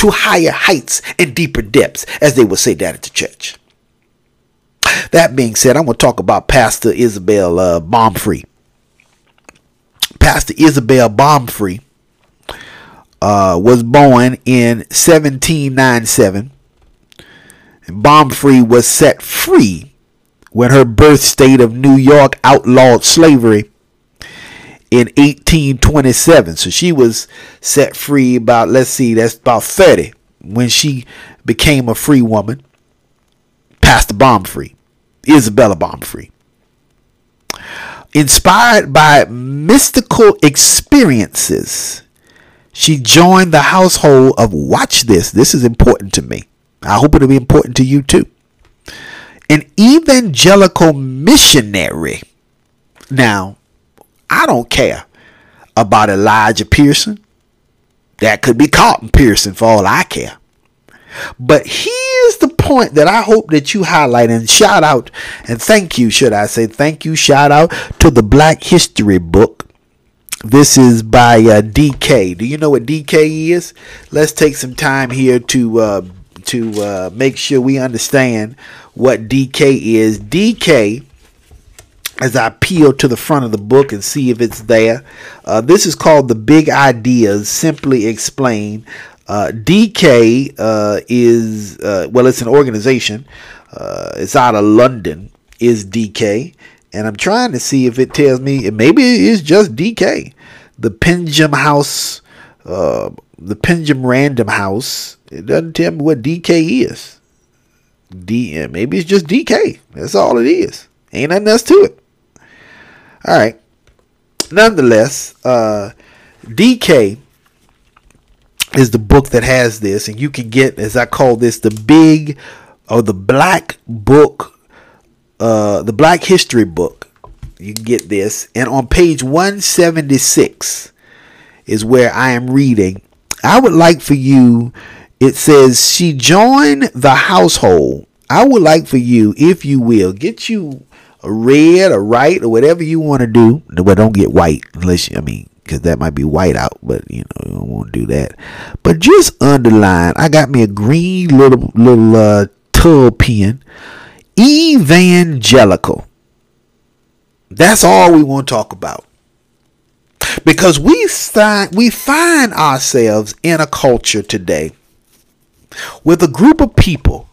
to higher heights and deeper depths, as they would say that at the church. That being said, I'm going to talk about Pastor Isabel uh. Pastor Isabel Baumfree uh, was born in 1797. And Baumfree was set free when her birth state of New York outlawed slavery in 1827. So she was set free about, let's see, that's about 30 when she became a free woman. Pastor Baumfree, Isabella Baumfree. Inspired by mystical experiences, she joined the household of, watch this, this is important to me. I hope it'll be important to you too. An evangelical missionary. Now, I don't care about Elijah Pierson. That could be Carlton Pearson for all I care. But here's the point that I hope that you highlight and shout out and thank you, should I say, thank you, shout out to the Black History book. This is by uh, DK. Do you know what DK is? Let's take some time here to uh, to uh, make sure we understand what DK is. DK as I peel to the front of the book and see if it's there. Uh, this is called The Big Ideas Simply Explained. Uh, DK uh, is, uh, well, it's an organization. Uh, it's out of London, is DK. And I'm trying to see if it tells me, maybe it is just DK. The Pendulum House, uh, the Pendulum Random House. It doesn't tell me what DK is. D, maybe it's just DK. That's all it is. Ain't nothing else to it. All right. Nonetheless, uh, DK is the book that has this, and you can get, as I call this, the big or the black book, uh, the Black History book. you can get this. And on page 176 is where I am reading. I would like for you, it says, she joined the household. I would like for you, if you will, get you red, or right, or whatever you want to do. But don't get white unless you, I mean, because that might be white out, but you know, you don't want to do that. But just underline, I got me a green little, little, uh, tub pen. Evangelical. That's all we want to talk about. Because we find, we find ourselves in a culture today with a group of people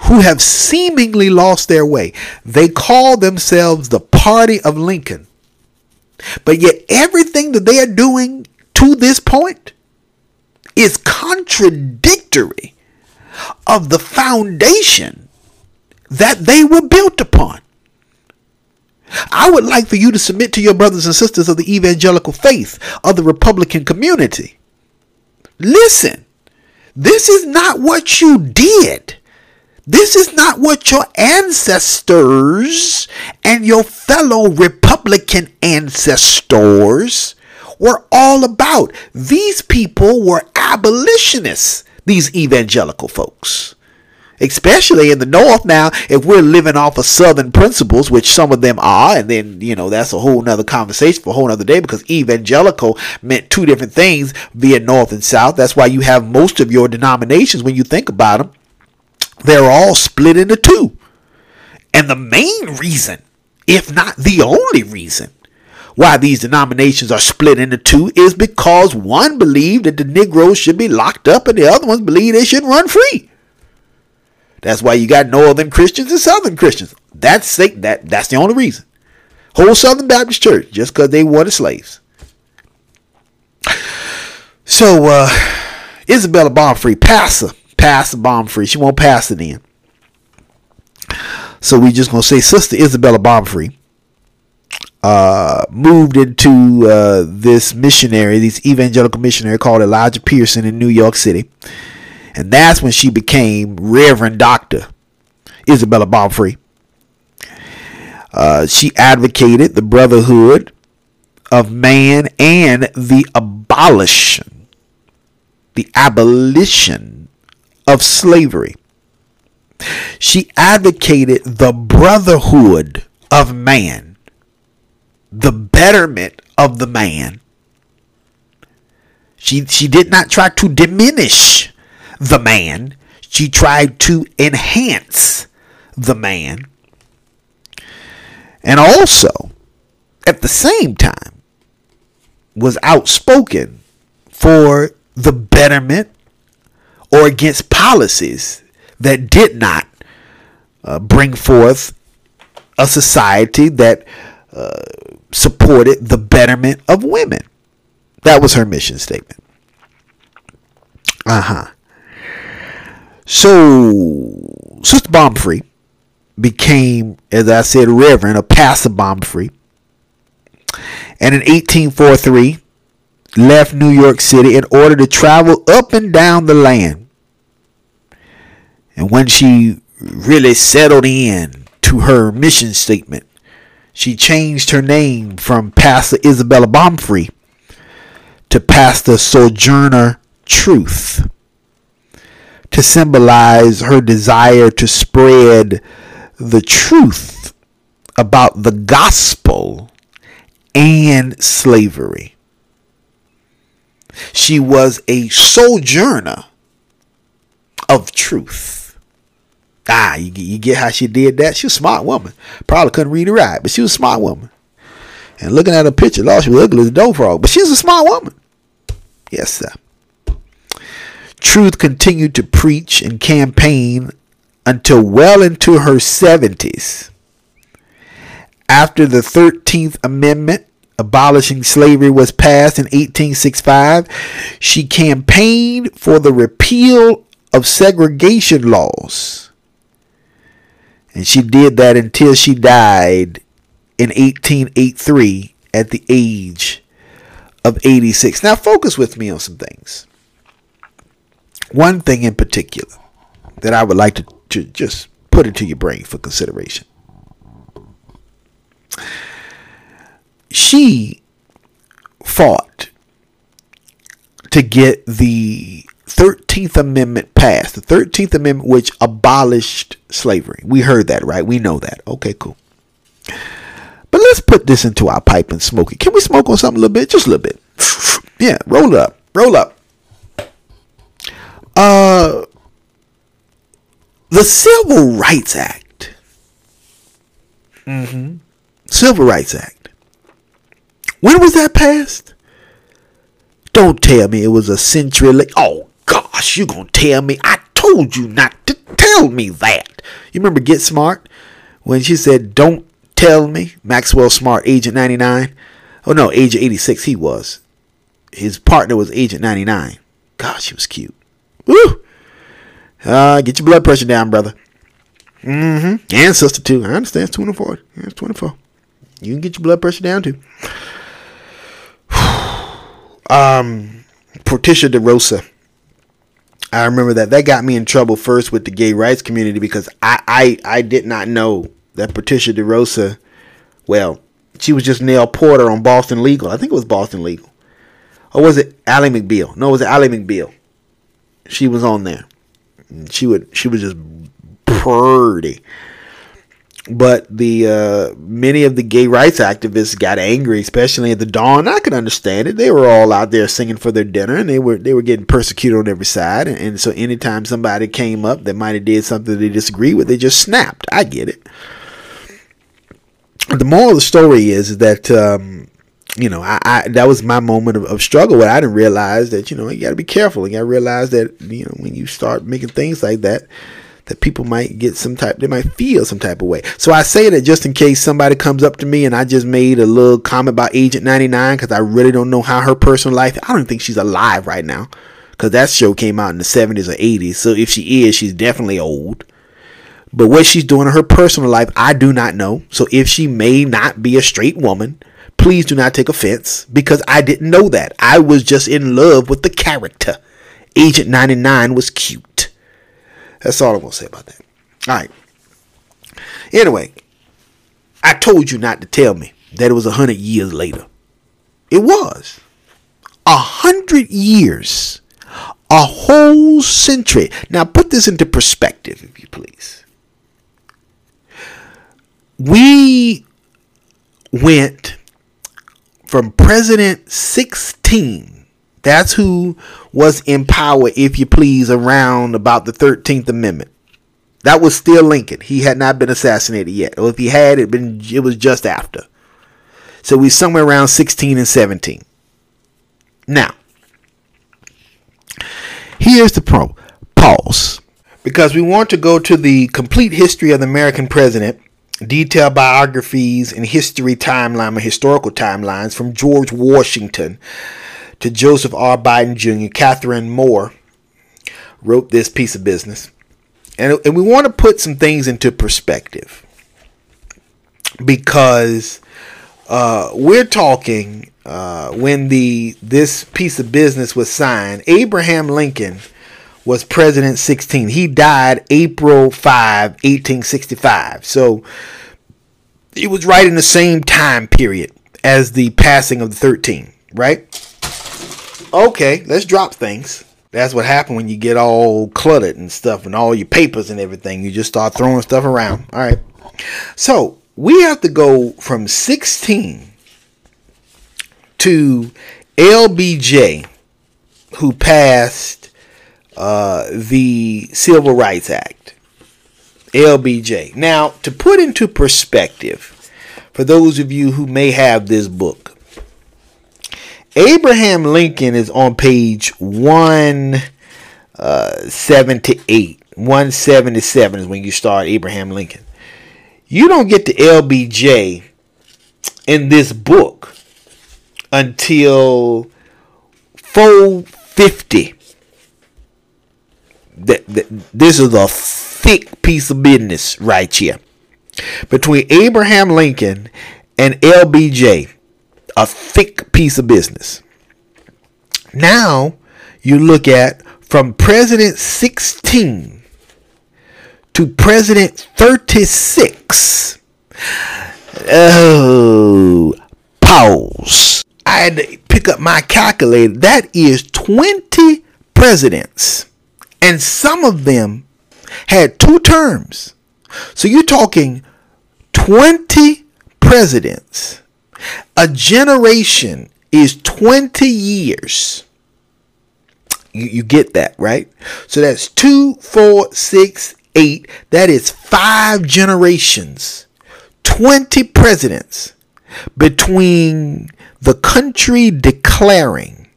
who have seemingly lost their way. They call themselves the Party of Lincoln. But yet, everything that they are doing to this point is contradictory of the foundation that they were built upon. I would like for you to submit to your brothers and sisters of the evangelical faith of the Republican community. Listen, this is not what you did. This is not what your ancestors and your fellow Republican ancestors were all about. These people were abolitionists, these evangelical folks. Especially in the north now if we're living off of southern principles which some of them are and then you know that's a whole nother conversation for a whole nother day because evangelical meant two different things via north and south. That's why you have most of your denominations when you think about them they're all split into two and the main reason if not the only reason why these denominations are split into two is because one believed that the Negroes should be locked up and the other ones believe they should run free. That's why you got northern Christians and southern Christians. That's that that's the only reason. Whole Southern Baptist Church, just because they wanted slaves. So uh Isabella Baumfree, pastor, pastor free. She won't pass it in. So we just gonna say Sister Isabella Baumfree uh, moved into uh, this missionary, this evangelical missionary called Elijah Pierson in New York City. And that's when she became Reverend Dr. Isabella Baumfree. Uh, she advocated the brotherhood of man and the abolition, the abolition of slavery. She advocated the brotherhood of man, the betterment of the man. She, she did not try to diminish the man. She tried to enhance the man. And also, at the same time, was outspoken for the betterment or against policies that did not uh, bring forth a society that uh, supported the betterment of women. That was her mission statement. Uh huh. So, Sister Baumfree became, as I said, Reverend, a Pastor Baumfree. And in 1843, left New York City in order to travel up and down the land. And when she really settled in to her mission statement, she changed her name from Pastor Isabella Baumfree to Pastor Sojourner Truth to symbolize her desire to spread the truth about the gospel and slavery. She was a sojourner of truth. Ah, you, you get how she did that? She was a smart woman. Probably couldn't read or write, but she was a smart woman. And looking at her picture, Lord, she was ugly as a dough frog, but she was a smart woman. Yes, sir. Truth continued to preach and campaign until well into her 70s. After the 13th Amendment abolishing slavery was passed in 1865, she campaigned for the repeal of segregation laws. And she did that until she died in 1883 at the age of 86. Now, focus with me on some things one thing in particular that I would like to, to just put into your brain for consideration. She fought to get the 13th Amendment passed. The 13th Amendment, which abolished slavery. We heard that, right? We know that. Okay, cool. But let's put this into our pipe and smoke it. Can we smoke on something a little bit? Just a little bit. Yeah, roll up. Roll up. Uh, the Civil Rights Act. Mm-hmm. Civil Rights Act. When was that passed? Don't tell me it was a century late. Oh gosh, you gonna tell me? I told you not to tell me that. You remember Get Smart when she said, "Don't tell me." Maxwell Smart, Agent 99. Oh no, Agent 86. He was. His partner was Agent 99. Gosh, he was cute. Woo! Uh, get your blood pressure down, brother. Mm-hmm. And sister too. I understand. It's 24. Yeah, it's 24. You can get your blood pressure down too. Um, Portia de Rosa. I remember that. That got me in trouble first with the gay rights community because I I, I did not know that Patricia de Rosa. Well, she was just Nelle Porter on Boston Legal. I think it was Boston Legal. Or was it Ally McBeal? No, it was Ally McBeal. She was on there. She would she was just pretty. But the uh, many of the gay rights activists got angry, especially at the dawn. I can understand it. They were all out there singing for their dinner, and they were they were getting persecuted on every side. And, and so, anytime somebody came up that might have did something they disagree with, they just snapped. I get it. The moral of the story is that um, you know, I, I, that was my moment of, of struggle where I didn't realize that you know you got to be careful. You got to realize that you know when you start making things like that, that people might get some type, they might feel some type of way. So I say that just in case somebody comes up to me and I just made a little comment about Agent 99 because I really don't know how her personal life. I don't think she's alive right now because that show came out in the 70s or 80s. So if she is, she's definitely old. But what she's doing in her personal life, I do not know. So if she may not be a straight woman, please do not take offense because I didn't know that. I was just in love with the character. Agent 99 was cute. That's all I'm to say about that. All right. Anyway, I told you not to tell me that it was a hundred years later. It was a hundred years, a whole century. Now put this into perspective, if you please. We went from President 16. That's who was in power, if you please, around about the 13th Amendment. That was still Lincoln. He had not been assassinated yet. Or if he had, it been it was just after. So we somewhere around 16 and 17. Now, here's the pro pause. Because we want to go to the complete history of the American president detailed biographies and history timeline or historical timelines from George Washington to Joseph R. Biden Jr., Catherine Moore wrote this piece of business. And, and we want to put some things into perspective because uh, we're talking uh, when the this piece of business was signed, Abraham Lincoln was president 16. He died April 5, 1865. So it was right in the same time period as the passing of the 13, right? Okay, let's drop things. That's what happened when you get all cluttered and stuff and all your papers and everything. You just start throwing stuff around. All right. So we have to go from 16 to LBJ, who passed uh, the Civil Rights Act. LBJ. Now, to put into perspective, for those of you who may have this book, Abraham Lincoln is on page 178. Uh, 177 is when you start Abraham Lincoln. You don't get to LBJ in this book until 450 that, that this is a thick piece of business right here between Abraham Lincoln and LBJ. A thick piece of business. Now you look at from President 16 to President 36. Oh, Pause. I had to pick up my calculator. That is 20 presidents. And some of them had two terms. So you're talking 20 presidents. A generation is 20 years. You, you get that, right? So that's two, four, six, eight. That is five generations. 20 presidents between the country declaring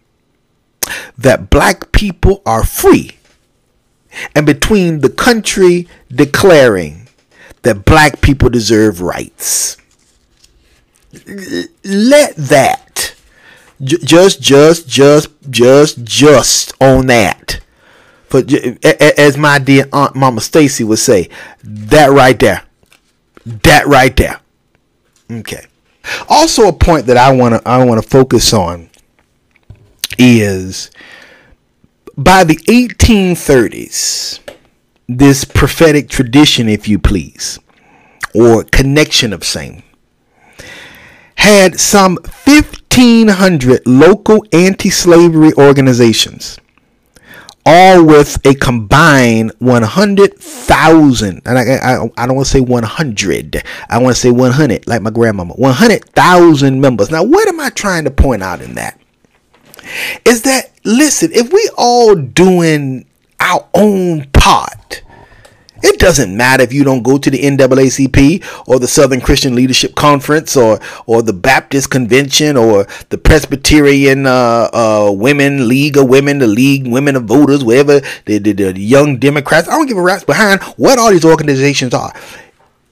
that black people are free and between the country declaring that black people deserve rights. Let that just, just, just, just, just on that. For as my dear aunt Mama Stacy would say, that right there, that right there. Okay. Also, a point that I want to I want to focus on is by the 1830s, this prophetic tradition, if you please, or connection of same, had some 1,500 local anti slavery organizations, all with a combined 100,000. And I, I, I don't want to say 100, I want to say 100, like my grandmama. 100,000 members. Now, what am I trying to point out in that? Is that, listen, if we all doing our own part, it doesn't matter if you don't go to the NAACP or the Southern Christian Leadership Conference or or the Baptist Convention or the Presbyterian uh, uh, Women League of Women, the League Women of Voters, whatever the, the, the Young Democrats. I don't give a rat's behind what all these organizations are.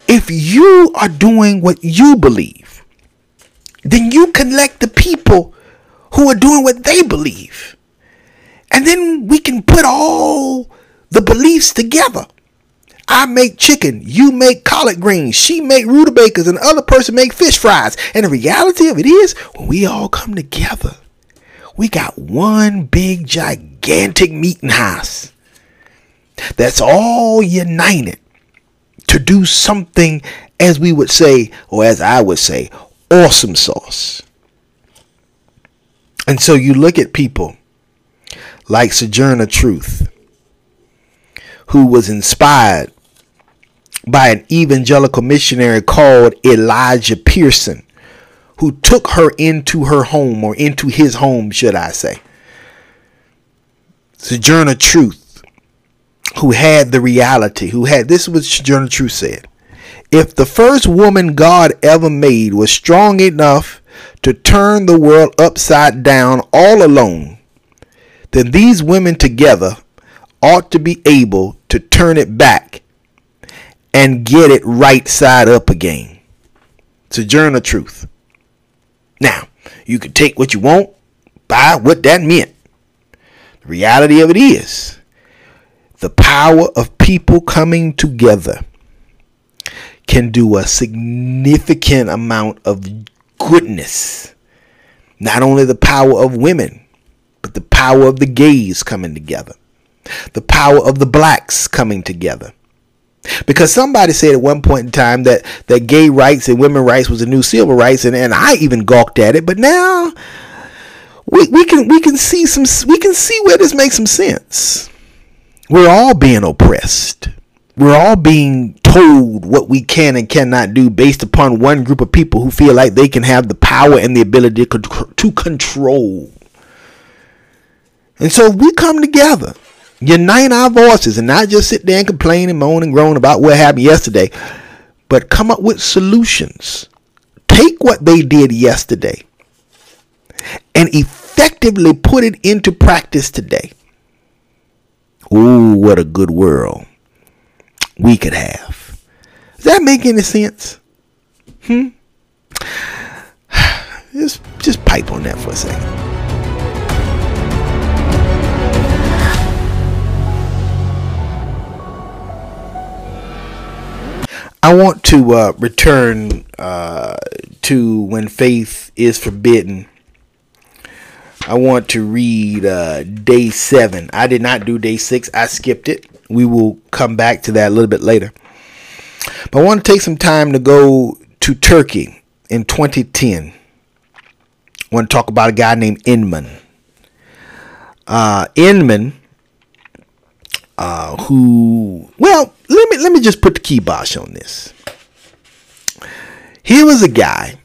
If you are doing what you believe, then you collect the people who are doing what they believe, and then we can put all the beliefs together I make chicken, you make collard greens, she make rutabagas, and the other person make fish fries. And the reality of it is, when we all come together, we got one big gigantic meeting house that's all united to do something, as we would say, or as I would say, awesome sauce. And so you look at people like Sojourner Truth, who was inspired by an evangelical missionary called Elijah Pierson, who took her into her home, or into his home, should I say. Sojourner Truth, who had the reality, who had this was Sojourner Truth said. If the first woman God ever made was strong enough to turn the world upside down all alone, then these women together ought to be able to turn it back and get it right side up again. Sojourner Truth. Now, you can take what you want by what that meant. The reality of it is the power of people coming together can do a significant amount of goodness. Not only the power of women, but the power of the gays coming together, the power of the blacks coming together, because somebody said at one point in time that, that gay rights and women rights was the new civil rights, and, and I even gawked at it. But now we, we can we can see some we can see where this makes some sense. We're all being oppressed. We're all being told what we can and cannot do based upon one group of people who feel like they can have the power and the ability to control. And so we come together Unite our voices and not just sit there and complain and moan and groan about what happened yesterday, but come up with solutions. Take what they did yesterday and effectively put it into practice today. Ooh, what a good world we could have. Does that make any sense? Hmm? Just just pipe on that for a second. I want to uh, return uh, to when faith is forbidden. I want to read uh, day seven. I did not do day six. I skipped it. We will come back to that a little bit later. But I want to take some time to go to Turkey in 2010. I want to talk about a guy named Inman. Uh, Inman, uh, who, well, let me let me just put the kibosh on this. Here was a guy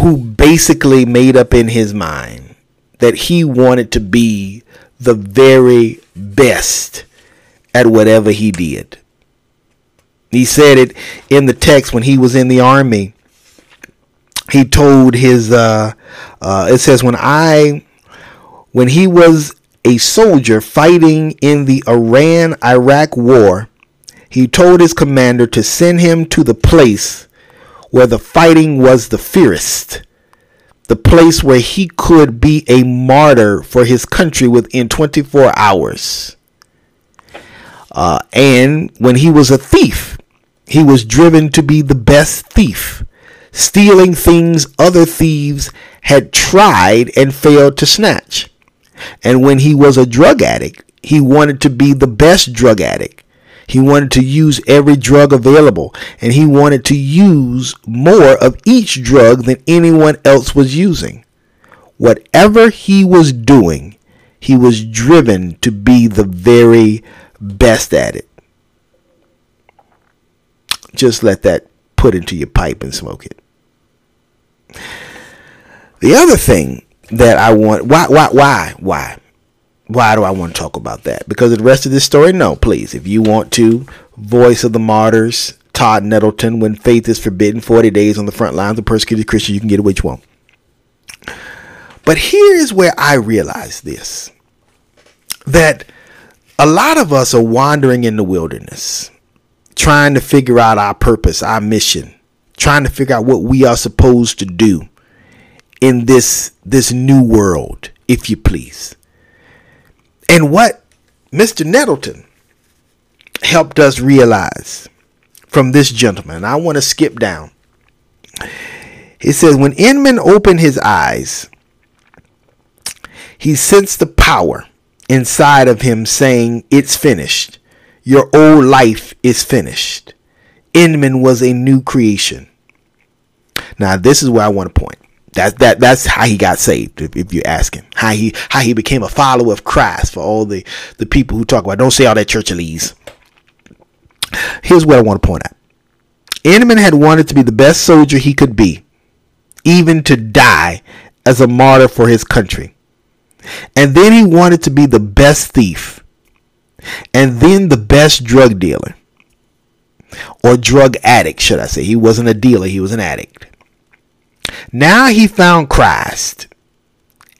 who basically made up in his mind that he wanted to be the very best at whatever he did. He said it in the text when he was in the army. He told his, uh, uh, it says, when I, when he was a soldier fighting in the Iran Iraq war, he told his commander to send him to the place where the fighting was the fiercest, the place where he could be a martyr for his country within 24 hours. Uh, and when he was a thief, he was driven to be the best thief, stealing things other thieves had tried and failed to snatch. And when he was a drug addict, he wanted to be the best drug addict. He wanted to use every drug available, and he wanted to use more of each drug than anyone else was using. Whatever he was doing, he was driven to be the very best at it. Just let that put into your pipe and smoke it. The other thing that I want why why why why why do I want to talk about that? Because the rest of this story? No, please. If you want to, Voice of the Martyrs, Todd Nettleton, When Faith is Forbidden, 40 Days on the Front Lines of Persecuted Christians, you can get which one. But here's where I realize this that a lot of us are wandering in the wilderness, trying to figure out our purpose, our mission, trying to figure out what we are supposed to do in this this new world, if you please. And what Mr. Nettleton helped us realize from this gentleman, I want to skip down. He says, when Inman opened his eyes, he sensed the power inside of him saying, It's finished. Your old life is finished. Inman was a new creation. Now, this is where I want to point. That that that's how he got saved. If, if you ask him, how he how he became a follower of Christ. For all the the people who talk about, don't say all that churchalese. Here's what I want to point out. Inman had wanted to be the best soldier he could be, even to die as a martyr for his country. And then he wanted to be the best thief, and then the best drug dealer, or drug addict, should I say. He wasn't a dealer, he was an addict. Now he found Christ,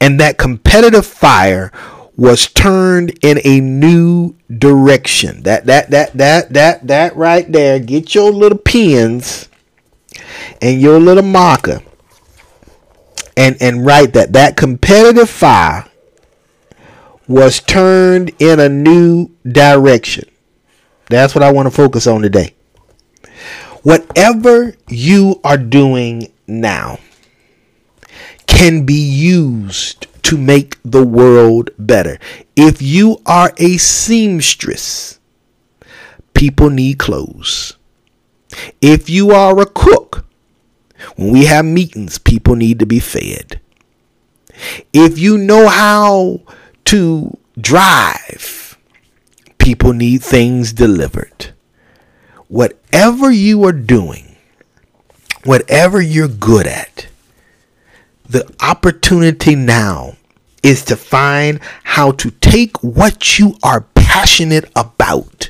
and that competitive fire was turned in a new direction. That that that that that that right there. Get your little pens and your little marker and and write that that competitive fire was turned in a new direction. That's what I want to focus on today. Whatever you are doing now can be used to make the world better. If you are a seamstress, people need clothes. If you are a cook, when we have meetings, people need to be fed. If you know how to drive, people need things delivered. Whatever you are doing, whatever you're good at, the opportunity now is to find how to take what you are passionate about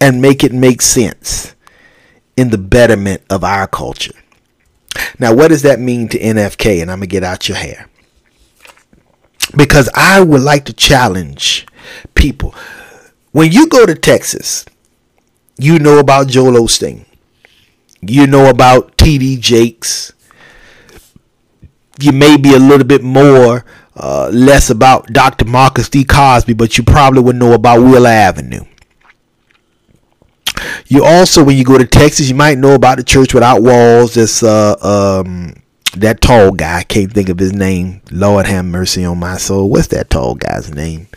and make it make sense in the betterment of our culture. Now, what does that mean to NFK? And I'm going to get out your hair. Because I would like to challenge people. When you go to Texas, you know about Joel Osteen. You know about TD Jakes you may be a little bit more uh, less about Dr. Marcus D. Cosby, but you probably would know about Wheeler Avenue. You also, when you go to Texas, you might know about the Church Without Walls. This uh, um, that tall guy. I can't think of his name. Lord have mercy on my soul. What's that tall guy's name?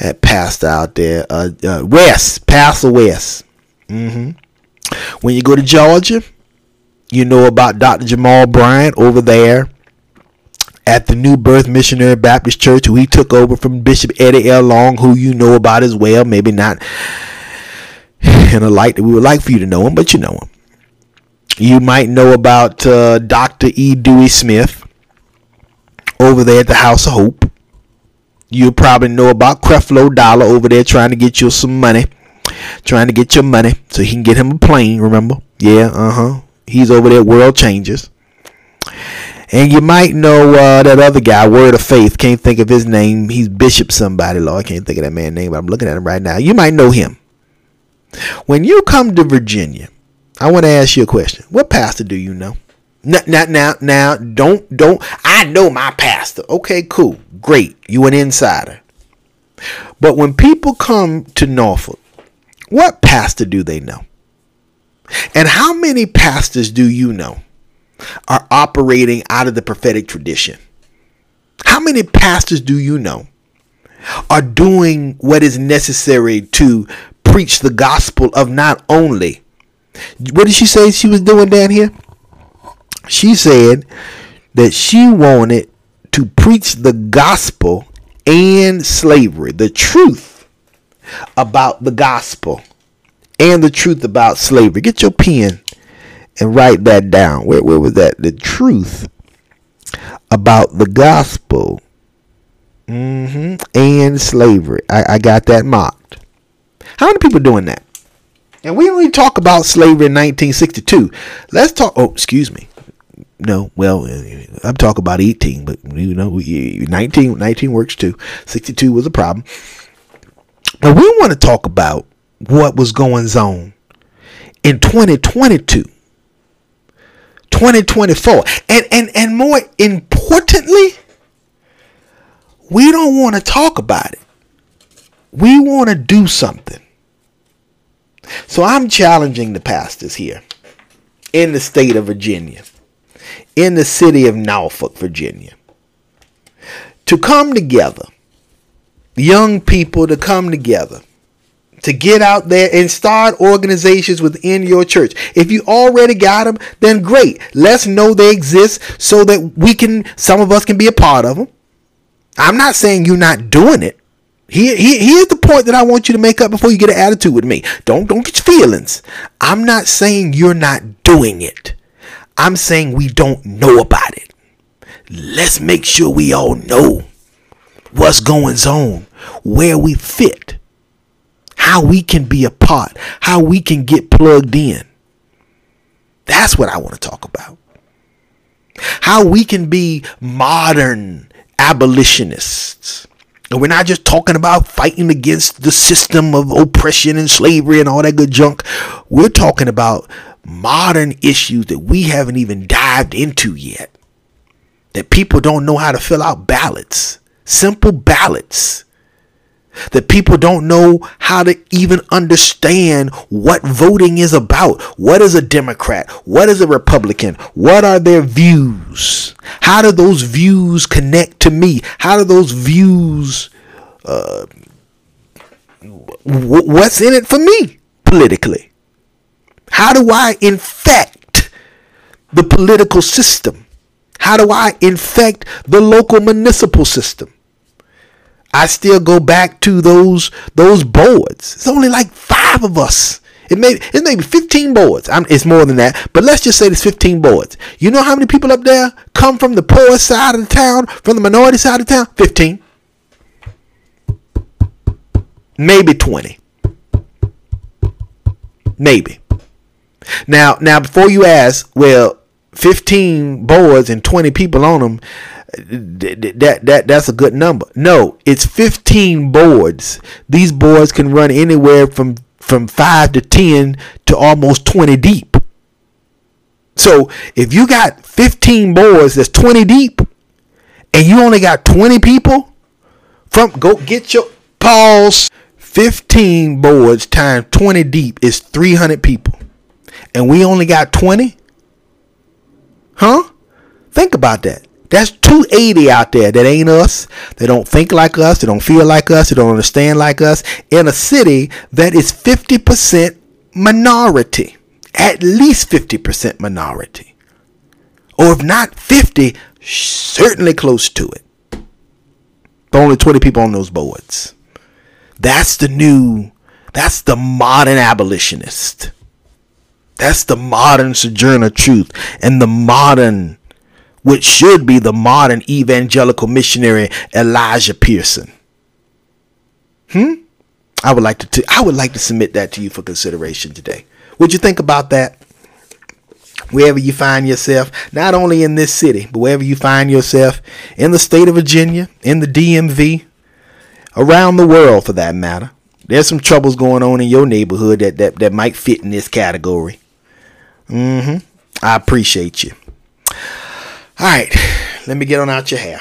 That pastor out there, uh, uh, West, Pastor West. Mm-hmm. When you go to Georgia, you know about Dr. Jamal Bryant over there at the New Birth Missionary Baptist Church, who he took over from Bishop Eddie L. Long, who you know about as well. Maybe not in a light that we would like for you to know him, but you know him. You might know about uh, Dr. E. Dewey Smith over there at the House of Hope. You probably know about Creflo Dollar over there trying to get you some money. Trying to get your money so he can get him a plane, remember? Yeah, uh huh. He's over there, World Changers. And you might know uh, that other guy, Word of Faith. Can't think of his name. He's Bishop somebody, Lord. I can't think of that man's name, but I'm looking at him right now. You might know him. When you come to Virginia, I want to ask you a question. What pastor do you know? Now, now, now, now, don't, don't. I know my pastor. Okay, cool, great. You an insider. But when people come to Norfolk, what pastor do they know? And how many pastors do you know are operating out of the prophetic tradition? How many pastors do you know are doing what is necessary to preach the gospel of not only what did she say she was doing down here? She said that she wanted to preach the gospel and slavery, the truth about the gospel and the truth about slavery. Get your pen and write that down. Where, where was that? The truth about the gospel mm-hmm, and slavery. I, I got that marked. How many people doing that? And we only talk about slavery in 1962. Let's talk. Oh, excuse me. No, well, I'm talking about 18, but you know, 19, 19 works too. 62 was a problem. But we want to talk about what was going on in 2022, 2024, and and and more importantly, we don't want to talk about it. We want to do something. So I'm challenging the pastors here in the state of Virginia, in the city of Norfolk, Virginia, to come together, young people to come together, to get out there and start organizations within your church. If you already got them, then great. Let's know they exist so that we can, some of us can be a part of them. I'm not saying you're not doing it. Here, here, here's the point that I want you to make up before you get an attitude with me. Don't don't get your feelings. I'm not saying you're not doing it. I'm saying we don't know about it. Let's make sure we all know what's going on, where we fit, how we can be a part, how we can get plugged in. That's what I want to talk about. How we can be modern abolitionists and we're not just talking about fighting against the system of oppression and slavery and all that good junk. We're talking about modern issues that we haven't even dived into yet. That people don't know how to fill out ballots, simple ballots that people don't know how to even understand what voting is about. What is a Democrat? What is a Republican? What are their views? How do those views connect to me? How do those views, uh, w- what's in it for me politically? How do I infect the political system? How do I infect the local municipal system? I still go back to those those boards. It's only like five of us. It may it may be 15 boards. I'm, it's more than that, but let's just say there's 15 boards. You know how many people up there come from the poor side of the town, from the minority side of the town? 15. Maybe 20. Maybe. Now, now before you ask, well, 15 boards and 20 people on them, that that that's a good number. No, it's 15 boards. These boards can run anywhere from from 5 to 10 to almost 20 deep. So, if you got 15 boards that's 20 deep and you only got 20 people from go get your pause 15 boards times 20 deep is 300 people. And we only got 20? Huh? Think about that. That's 280 out there that ain't us. They don't think like us. They don't feel like us. They don't understand like us. In a city that is 50% minority. At least 50% minority. Or if not 50, certainly close to it. But only 20 people on those boards. That's the new, that's the modern abolitionist. That's the modern sojourner truth and the modern, which should be the modern evangelical missionary Elijah Pierson. Hmm? I would like to I would like to submit that to you for consideration today. Would you think about that? Wherever you find yourself, not only in this city, but wherever you find yourself in the state of Virginia, in the DMV, around the world for that matter. There's some troubles going on in your neighborhood that that, that might fit in this category. Mm-hmm. I appreciate you. All right, let me get on out your hair.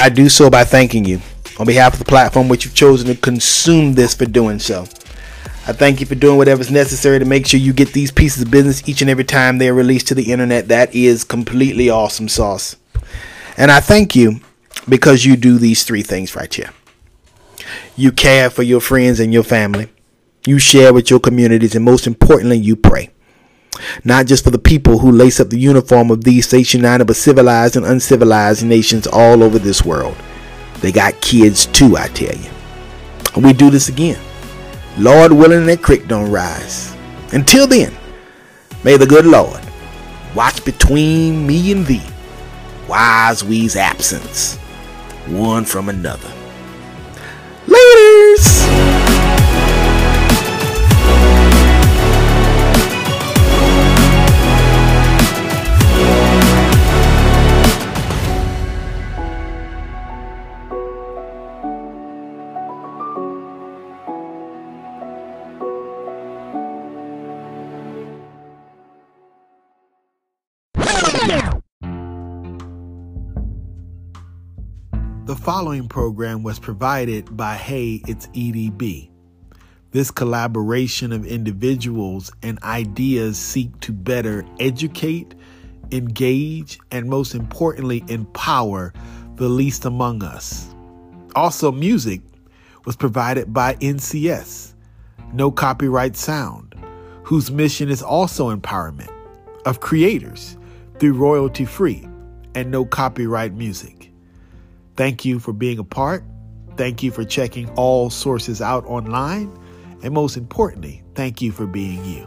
I do so by thanking you on behalf of the platform which you've chosen to consume this for doing so. I thank you for doing whatever's necessary to make sure you get these pieces of business each and every time they are released to the internet. That is completely awesome sauce. And I thank you because you do these three things right here. You care for your friends and your family. You share with your communities, and most importantly, you pray. Not just for the people who lace up the uniform of these Station but civilized and uncivilized nations all over this world. They got kids too, I tell you. We do this again. Lord willing, that creek don't rise. Until then, may the good Lord watch between me and thee, wise we's absence, one from another. Laters! Following program was provided by Hey, it's EDB. This collaboration of individuals and ideas seek to better educate, engage, and most importantly, empower the least among us. Also, music was provided by NCS, No Copyright Sound, whose mission is also empowerment of creators through royalty free and no copyright music. Thank you for being a part. Thank you for checking all sources out online. And most importantly, thank you for being you.